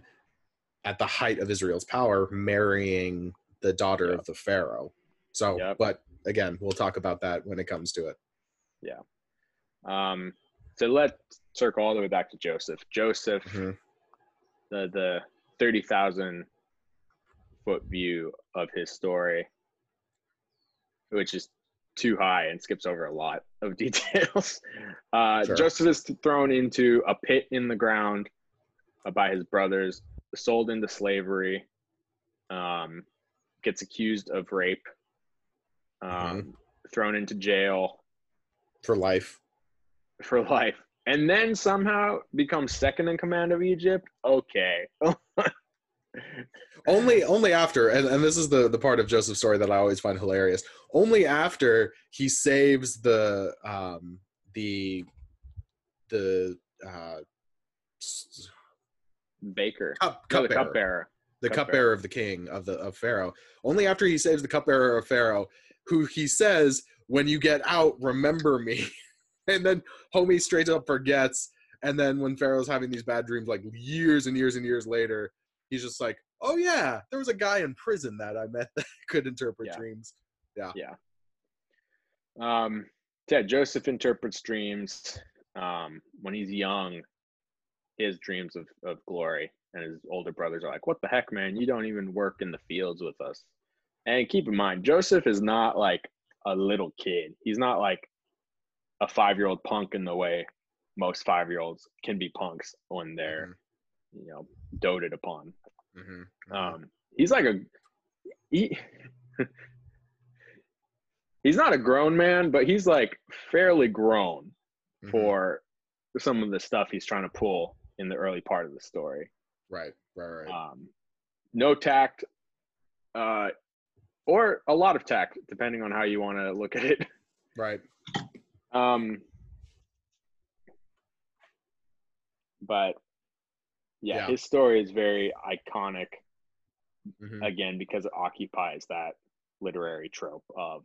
at the height of Israel's power, marrying the daughter Yep. of the Pharaoh. So, Yep. but again, we'll talk about that when it comes to it. Yeah. Um, so let's circle all the way back to Joseph. Joseph, Mhm. the the thirty thousand foot view of his story, which is too high and skips over a lot of details. Uh, Sure. Joseph is thrown into a pit in the ground uh, by his brothers, sold into slavery, um, gets accused of rape, um, thrown into jail For life. for life, and then somehow becomes second in command of Egypt. Okay. only only after and, and this is the the part of joseph's story that i always find hilarious only after he saves the um the the uh Baker. cup, No, the cupbearer, cupbearer. the cupbearer. cupbearer of the king of the of pharaoh only after he saves the cupbearer of pharaoh who he says when you get out remember me and then homie straight up forgets and then when pharaoh's having these bad dreams like years and years and years later he's just like oh yeah there was a guy in prison that i met that could interpret Yeah. dreams Yeah. Yeah. Um, yeah, Joseph interprets dreams. Um, when he's young, has dreams of, of glory, and his older brothers are like, "What the heck, man? You don't even work in the fields with us." And keep in mind, Joseph is not like a little kid. He's not like a five-year-old punk in the way most five-year-olds can be punks when they're, you know doted upon. hmm Um, he's like a he. he's not a grown man, but he's like fairly grown Mhm. for some of the stuff he's trying to pull in the early part of the story. right, right, right. Um, no tact, uh, or a lot of tact, depending on how you want to look at it. right. Um, but yeah, Yeah. his story is very iconic hmm again because it occupies that literary trope of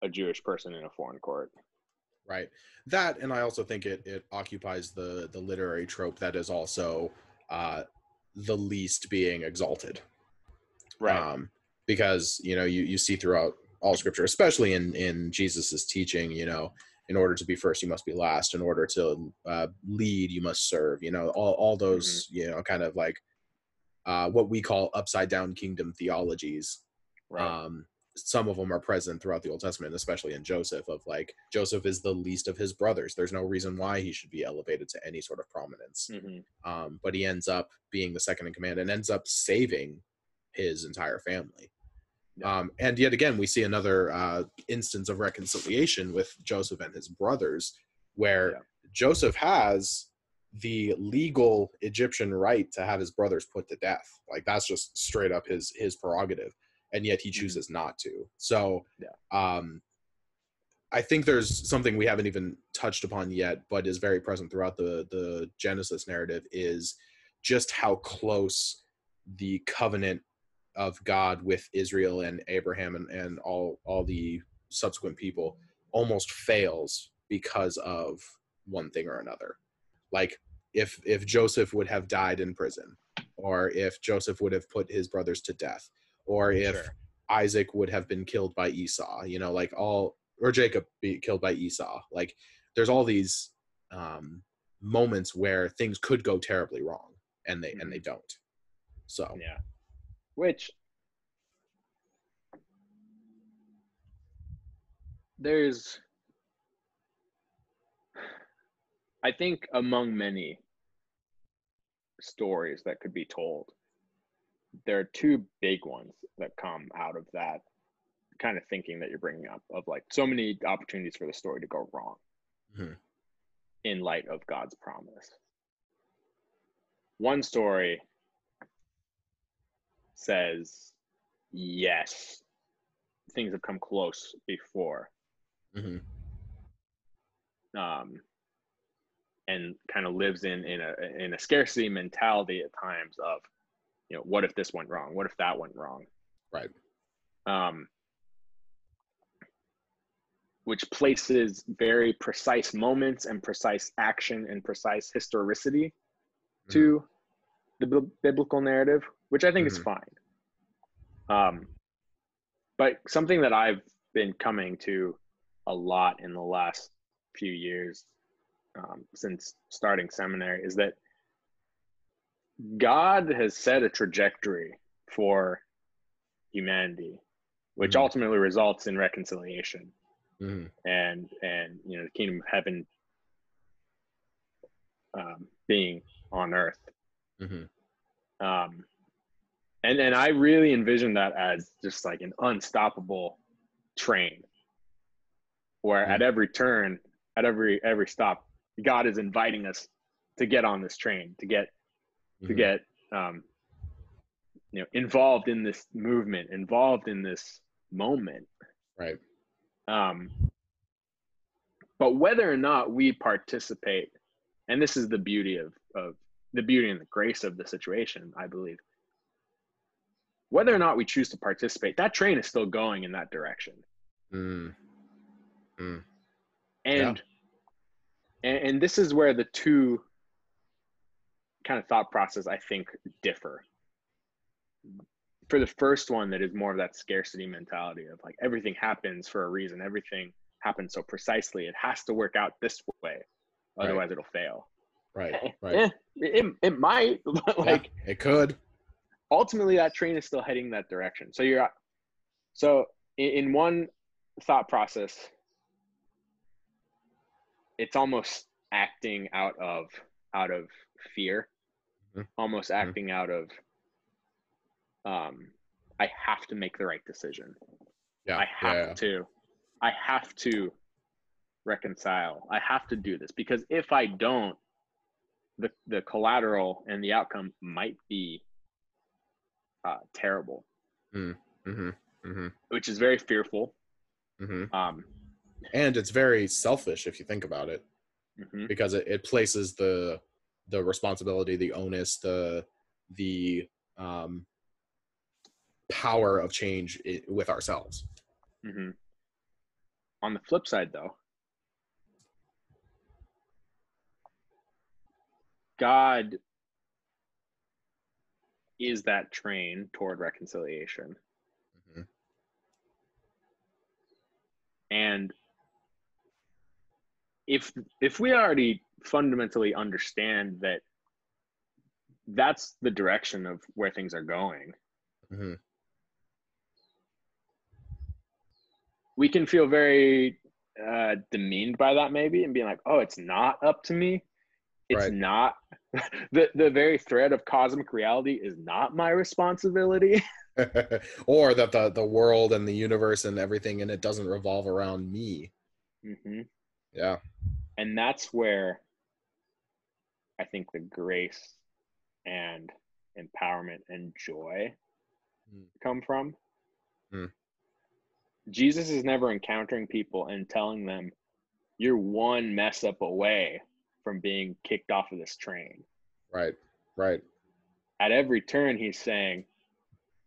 a Jewish person in a foreign court. right that and i also think it it occupies the the literary trope that is also uh the least being exalted um because you know you you see throughout all scripture especially in in jesus's teaching you know in order to be first you must be last. In order to uh, lead you must serve you know all, all those you know kind of like uh what we call upside down kingdom theologies. Right. um some of them are present throughout the old testament especially in joseph of like joseph is the least of his brothers. There's no reason why he should be elevated to any sort of prominence. Mhm. um, but he ends up being the second in command and ends up saving his entire family. Um, and yet again we see another uh, instance of reconciliation with joseph and his brothers where Yeah. joseph has the legal egyptian right to have his brothers put to death. Like that's just straight up his his prerogative. And yet he chooses not to. So Yeah. um I think there's something we haven't even touched upon yet, but is very present throughout the the Genesis narrative is just how close the covenant of God with Israel and Abraham and, and all all the subsequent people almost fails because of one thing or another. Like if if Joseph would have died in prison, or if Joseph would have put his brothers to death, or if Sure. Isaac would have been killed by Esau, you know, like all or Jacob be killed by Esau. Like there's all these um moments where things could go terribly wrong and they and they don't. So Yeah. Which there's I think among many stories that could be told, there are two big ones that come out of that kind of thinking that you're bringing up of like so many opportunities for the story to go wrong Mhm. in light of God's promise. One story says, yes, things have come close before. mhm, um, and kind of lives in in a in a scarcity mentality at times of, you know, what if this went wrong? What if that went wrong? Right. Um, which places very precise moments and precise action and precise historicity to the bi- biblical narrative, which I think is Mhm. fine. Um, but something that I've been coming to a lot in the last few years um, since starting seminary is that God has set a trajectory for humanity, which Mhm. ultimately results in reconciliation mhm, and and you know the kingdom of heaven um, being on earth mhm, um, and and I really envision that as just like an unstoppable train, where at every turn, at every every stop, God is inviting us to get on this train, to get to mhm. get um, you know involved in this movement, involved in this moment. right. Um, but whether or not we participate, and this is the beauty of, of the beauty and the grace of the situation, I believe. Whether or not we choose to participate, that train is still going in that direction. Mm, And Yeah. and, and this is where the two kind of thought process I think differ. For the first one, that is more of that scarcity mentality of like everything happens for a reason, everything happens so precisely, it has to work out this way, Right. otherwise it'll fail. Right. Right. eh, it, it might, but Yeah, like it could. ultimately that train is still heading that direction. So you're so in, one thought process, it's almost acting out of out of fear Mhm. almost Mhm. acting out of um I have to make the right decision. Yeah. I have yeah, yeah. to. I have to reconcile. I have to do this because if I don't, the the collateral and the outcome might be uh, terrible, Mm-hmm. Mm-hmm. which is very fearful. Mm-hmm. Um, And it's very selfish if you think about it. mhm, because it, it places the the responsibility the onus the the um power of change with ourselves mhm. On the flip side, though, God is that train toward reconciliation. Mhm. and if if we already fundamentally understand that that's the direction of where things are going Mhm. we can feel very uh demeaned by that maybe and being like oh it's not up to me it's Right. not the the very thread of cosmic reality is not my responsibility or that the the world and the universe and everything in it doesn't revolve around me hmm yeah and that's where i think the grace and empowerment and joy Mm. come from Mm. jesus is never encountering people and telling them you're one mess up away from being kicked off of this train. Right right. At every turn he's saying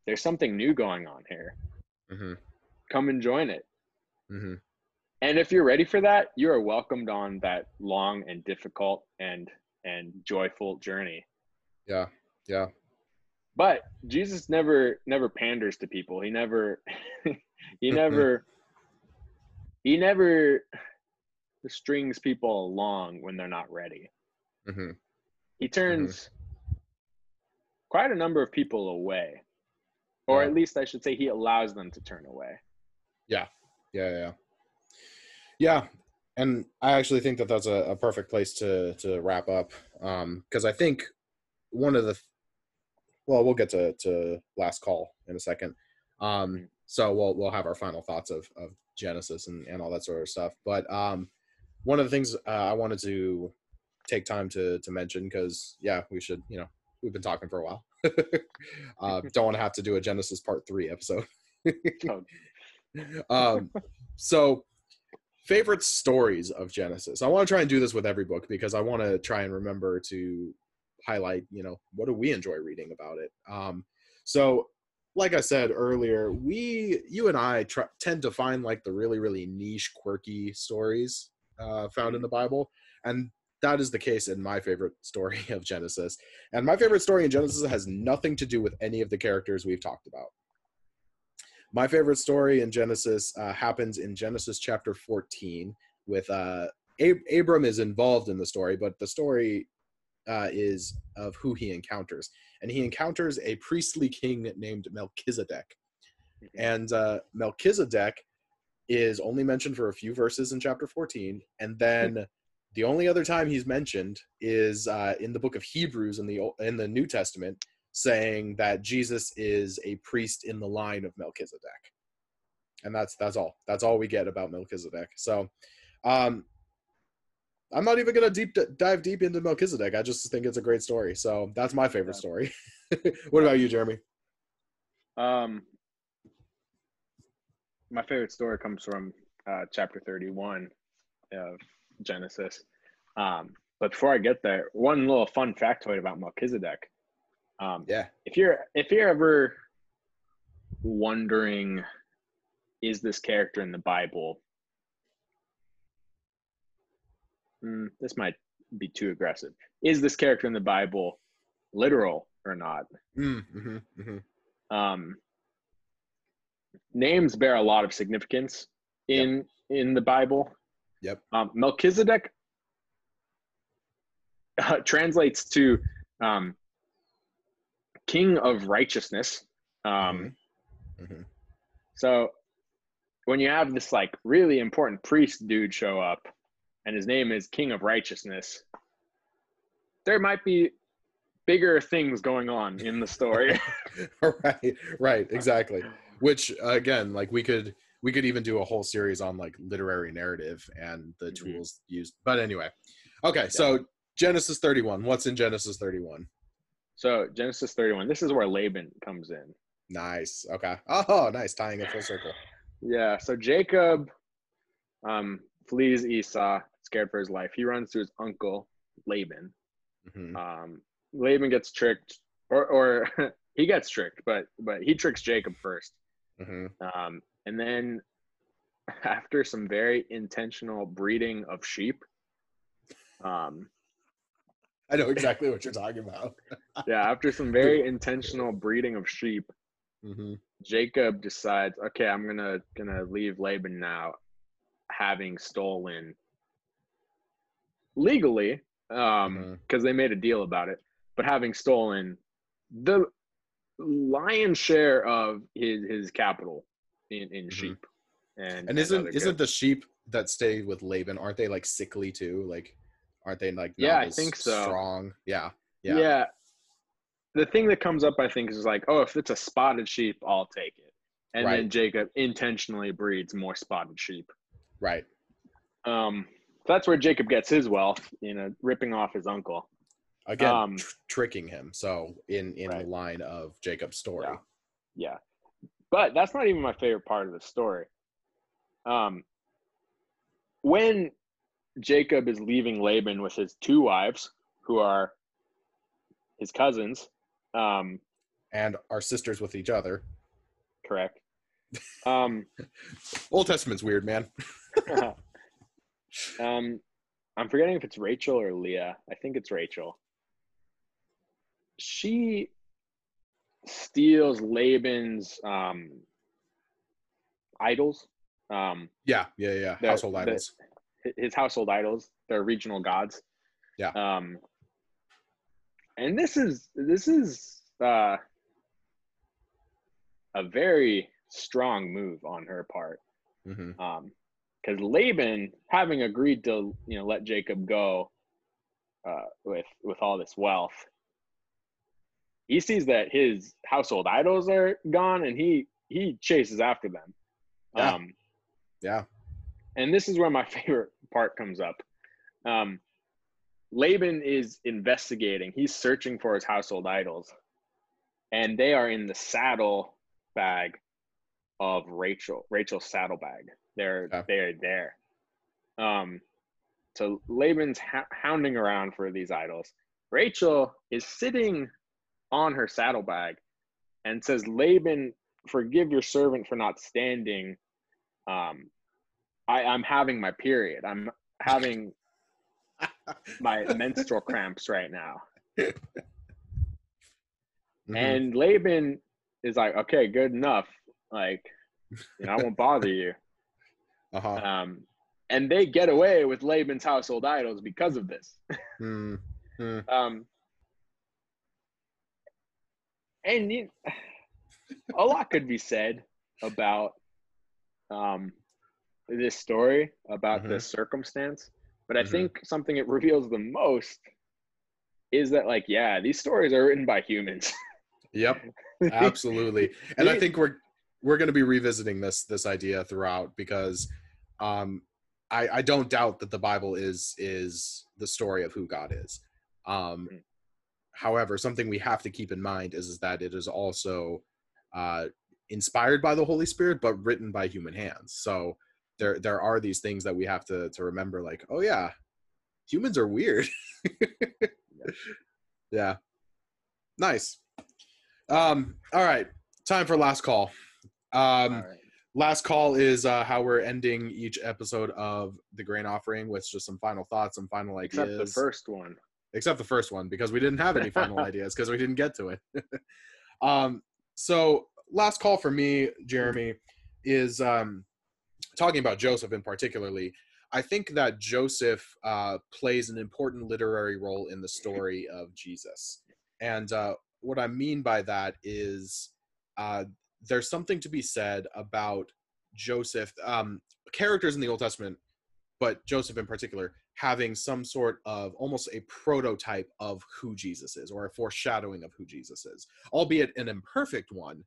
there's something new going on here. Hmm come and join it. Hmm and if you're ready for that you are welcomed on that long and difficult and and joyful journey. Yeah yeah. But jesus never never panders to people. He never he never he never strings people along when they're not ready. Hmm he turns quite a number of people away or Yeah. at least i should say he allows them to turn away. Yeah. Yeah yeah yeah. and i actually think that that's a, a perfect place to to wrap up um because i think one of the well we'll get to to last call in a second. Um so we'll we'll have our final thoughts of of genesis and and all that sort of stuff. But um one of the things uh, i wanted to take time to to mention because yeah we should you know we've been talking for a while uh don't want to have to do a genesis part three episode Oh, um, so favorite stories of Genesis. I want to try and do this with every book because I want to try and remember to highlight, you know, what do we enjoy reading about it. Um, so, like I said earlier, we, you and I, try, tend to find like the really, really niche, quirky stories uh, found in the Bible, and that is the case in my favorite story of Genesis. And my favorite story in Genesis has nothing to do with any of the characters we've talked about. My favorite story in Genesis uh, happens in Genesis chapter 14 with uh, Ab- Abram is involved in the story, but the story uh, is of who he encounters. And he encounters a priestly king named Melchizedek. And uh, Melchizedek is only mentioned for a few verses in chapter 14. And then the only other time he's mentioned is uh, in the book of Hebrews in the, in the New Testament saying that Jesus is a priest in the line of Melchizedek. And that's that's all. That's all we get about Melchizedek. So um I'm not even gonna deep dive deep into Melchizedek. I just think it's a great story. So that's my favorite story. what about you, Jeremy? Um, my favorite story comes from uh, chapter 31 of Genesis. Um, but before I get there, one little fun factoid about Melchizedek. Um, Yeah. if you're if you're ever wondering, is this character in the Bible? Hmm, this might be too aggressive. Is this character in the Bible literal or not? Mm, hmm hmm um, names bear a lot of significance in in the Bible. Yep. Um, Melchizedek uh, translates to um, king of righteousness. Um, hmm So when you have this like really important priest dude show up, and his name is King of Righteousness, there might be bigger things going on in the story. right right exactly which again like we could we could even do a whole series on like literary narrative and the Mhm. tools used but anyway okay so genesis 31 what's in genesis 31 so Genesis 31. This is where Laban comes in. nice okay oh nice tying it full circle Yeah. So Jacob um, flees Esau, scared for his life. He runs to his uncle Laban. Mhm. Um, Laban gets tricked, or or he gets tricked, but but he tricks Jacob first. Mhm. Um, and then after some very intentional breeding of sheep, um, i know exactly what you're talking about yeah, after some very intentional breeding of sheep, Mhm. Jacob decides, okay, I'm gonna gonna leave Laban now, having stolen legally, um, because they made a deal about it, but having stolen the lion's share of his his capital in in Mhm. sheep, and and isn't isn't the sheep that stay with laban aren't they like sickly too like aren't they like Yeah, I think so. strong yeah yeah. yeah. The thing that comes up, I think, is like, oh, if it's a spotted sheep, I'll take it. And then Jacob intentionally breeds more spotted sheep. right Um, so that's where Jacob gets his wealth, you know, ripping off his uncle. Again Um, tr- tricking him so in in Right. the line of jacob's story Yeah. Yeah. But that's not even my favorite part of the story. Um, when Jacob is leaving Laban with his two wives, who are his cousins, um, and are sisters with each other correct? Um, old testament's weird man um, I'm forgetting if it's Rachel or Leah. I think it's Rachel. She steals Laban's um, idols, um, yeah yeah yeah The- household the- idols hi- his household idols, their regional gods. Yeah. Um, and this is this is uh, a very strong move on her part. hmm um because laban having agreed to you know let jacob go uh with with all this wealth he sees that his household idols are gone and he he chases after them. Yeah. um yeah. and this is where my favorite part comes up. Um laban is investigating. He's searching for his household idols. And they are in the saddle bag of rachel rachel's saddlebag. They're Okay. they're there. Um so laban's ha- hounding around for these idols. Rachel is sitting on her saddlebag and says laban forgive your servant for not standing um I, I'm having my period. I'm having my menstrual cramps right now. Mhm. And Laban is like, okay, good enough. Like, you know, I won't bother you. uh-huh Um, and they get away with Laban's household idols because of this. Mm, mm. Um, and you, a lot could be said about um, this story, about Mhm. this circumstance. But I Mhm. think something it reveals the most is that, like, yeah, these stories are written by humans. yep absolutely and i think we're we're going to be revisiting this this idea throughout because um i i don't doubt that the bible is is the story of who god is um Mm. However something we have to keep in mind is, is that it is also uh inspired by the holy spirit but written by human hands. So there there are these things that we have to to remember like oh yeah humans are weird. Yeah. Nice. Um all right. Time for last call. Um right. last call is uh how we're ending each episode of the grain offering with just some final thoughts some final ideas Except the first one. Except the first one because we didn't have any final ideas because we didn't get to it. Um so last call for me jeremy is um talking about joseph in particularly. I think that joseph uh plays an important literary role in the story of jesus. And uh what i mean by that is uh there's something to be said about joseph um characters in the old testament but joseph in particular having some sort of almost a prototype of who Jesus is or a foreshadowing of who Jesus is, albeit an imperfect one,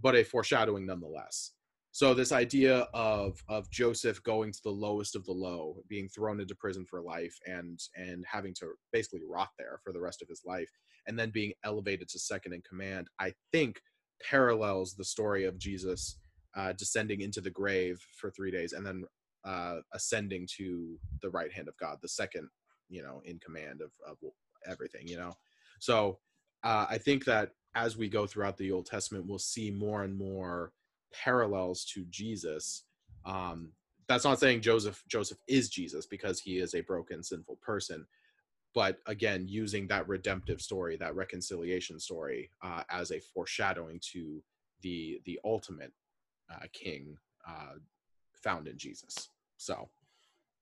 but a foreshadowing nonetheless. So this idea of of Joseph going to the lowest of the low, being thrown into prison for life and and having to basically rot there for the rest of his life and then being elevated to second in command, I think parallels the story of Jesus uh, descending into the grave for three days and then uh, ascending to the right hand of God, the second, you know, in command of, of everything, you know. So uh, I think that as we go throughout the Old Testament, we'll see more and more parallels to Jesus. Um, that's not saying Joseph Joseph is Jesus because he is a broken, sinful person, but again, using that redemptive story, that reconciliation story, uh, as a foreshadowing to the the ultimate uh, King uh, found in Jesus. So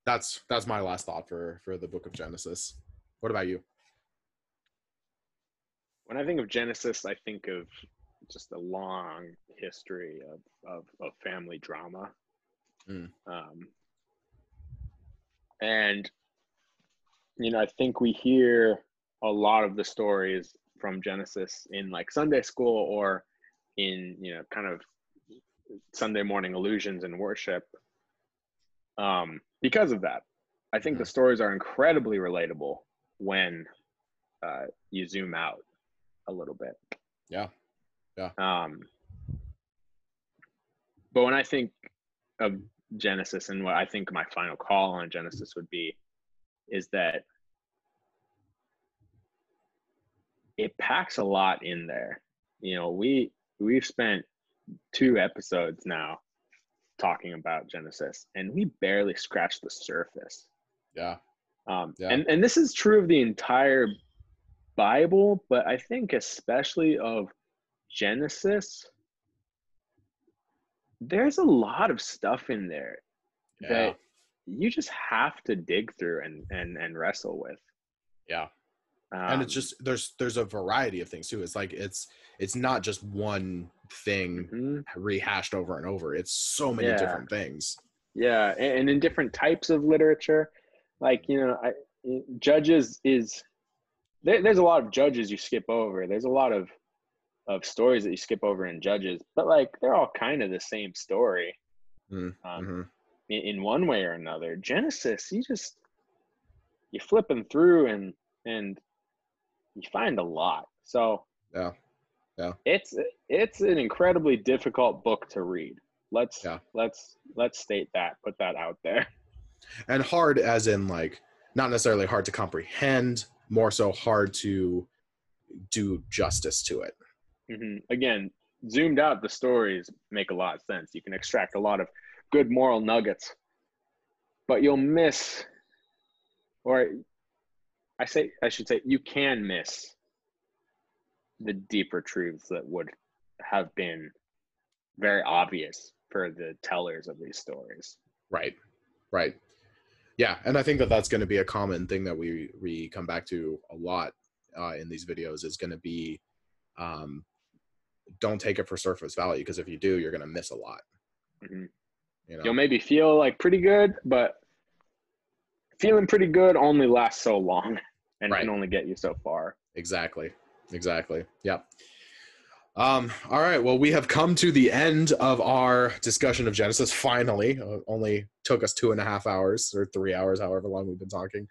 that's that's my last thought for for the book of Genesis. What about you? When I think of Genesis, I think of just a long history of of, of family drama, Mm. um, and you know, I think we hear a lot of the stories from Genesis in like Sunday school or in you know kind of Sunday morning illusions and worship um, because of that. I think the stories are incredibly relatable when uh, you zoom out a little bit. Yeah. Yeah. Um, but when I think of Genesis and what I think my final call on Genesis would be is that it packs a lot in there. You know, we we've spent two episodes now talking about Genesis and we barely scratched the surface. Yeah. Um, Yeah. and, and this is true of the entire Bible, but I think especially of Genesis, there's a lot of stuff in there Yeah. that you just have to dig through and and, and wrestle with. Yeah. Um, and it's just there's there's a variety of things too. It's like it's it's not just one thing mhm. rehashed over and over. It's so many Yeah. different things. Yeah, and, and in different types of literature, like you know, I, judges is there, there's a lot of judges you skip over. There's a lot of of stories that you skip over in judges, but like they're all kind of the same story Mm, um, mhm. in, in one way or another. Genesis, you just you flipping through and and you find a lot. So Yeah. Yeah. it's it's an incredibly difficult book to read. Let's Yeah. let's let's state that, put that out there. And hard as in like not necessarily hard to comprehend, more so hard to do justice to it. hmm Again, zoomed out, the stories make a lot of sense. You can extract a lot of good moral nuggets, but you'll miss, or I say, I should say, you can miss the deeper truths that would have been very obvious for the tellers of these stories. Right. Right. Yeah, and I think that that's going to be a common thing that we we come back to a lot uh, in these videos is going to be um, don't take it for surface value because if you do, you're going to miss a lot. Mhm. You know? You'll maybe feel like pretty good, but feeling pretty good only lasts so long and Right. can only get you so far. Exactly. Exactly. Yep. Um, all right. Well, we have come to the end of our discussion of Genesis. Finally, uh, only took us two and a half hours or three hours, however long we've been talking.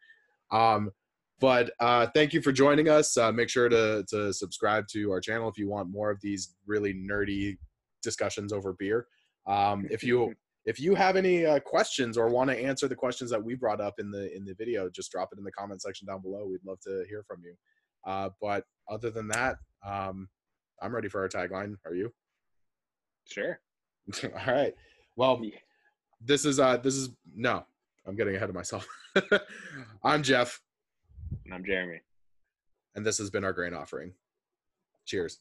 Um, but uh, thank you for joining us. Uh, make sure to to subscribe to our channel if you want more of these really nerdy discussions over beer. Um, if you if you have any uh, questions or want to answer the questions that we brought up in the in the video, just drop it in the comment section down below. We'd love to hear from you. Uh, but other than that, um, I'm ready for our tagline. Are you? Sure. All right. Well, this is uh this is no, I'm getting ahead of myself. I'm Jeff, And I'm Jeremy. and this has been our grain offering. Cheers.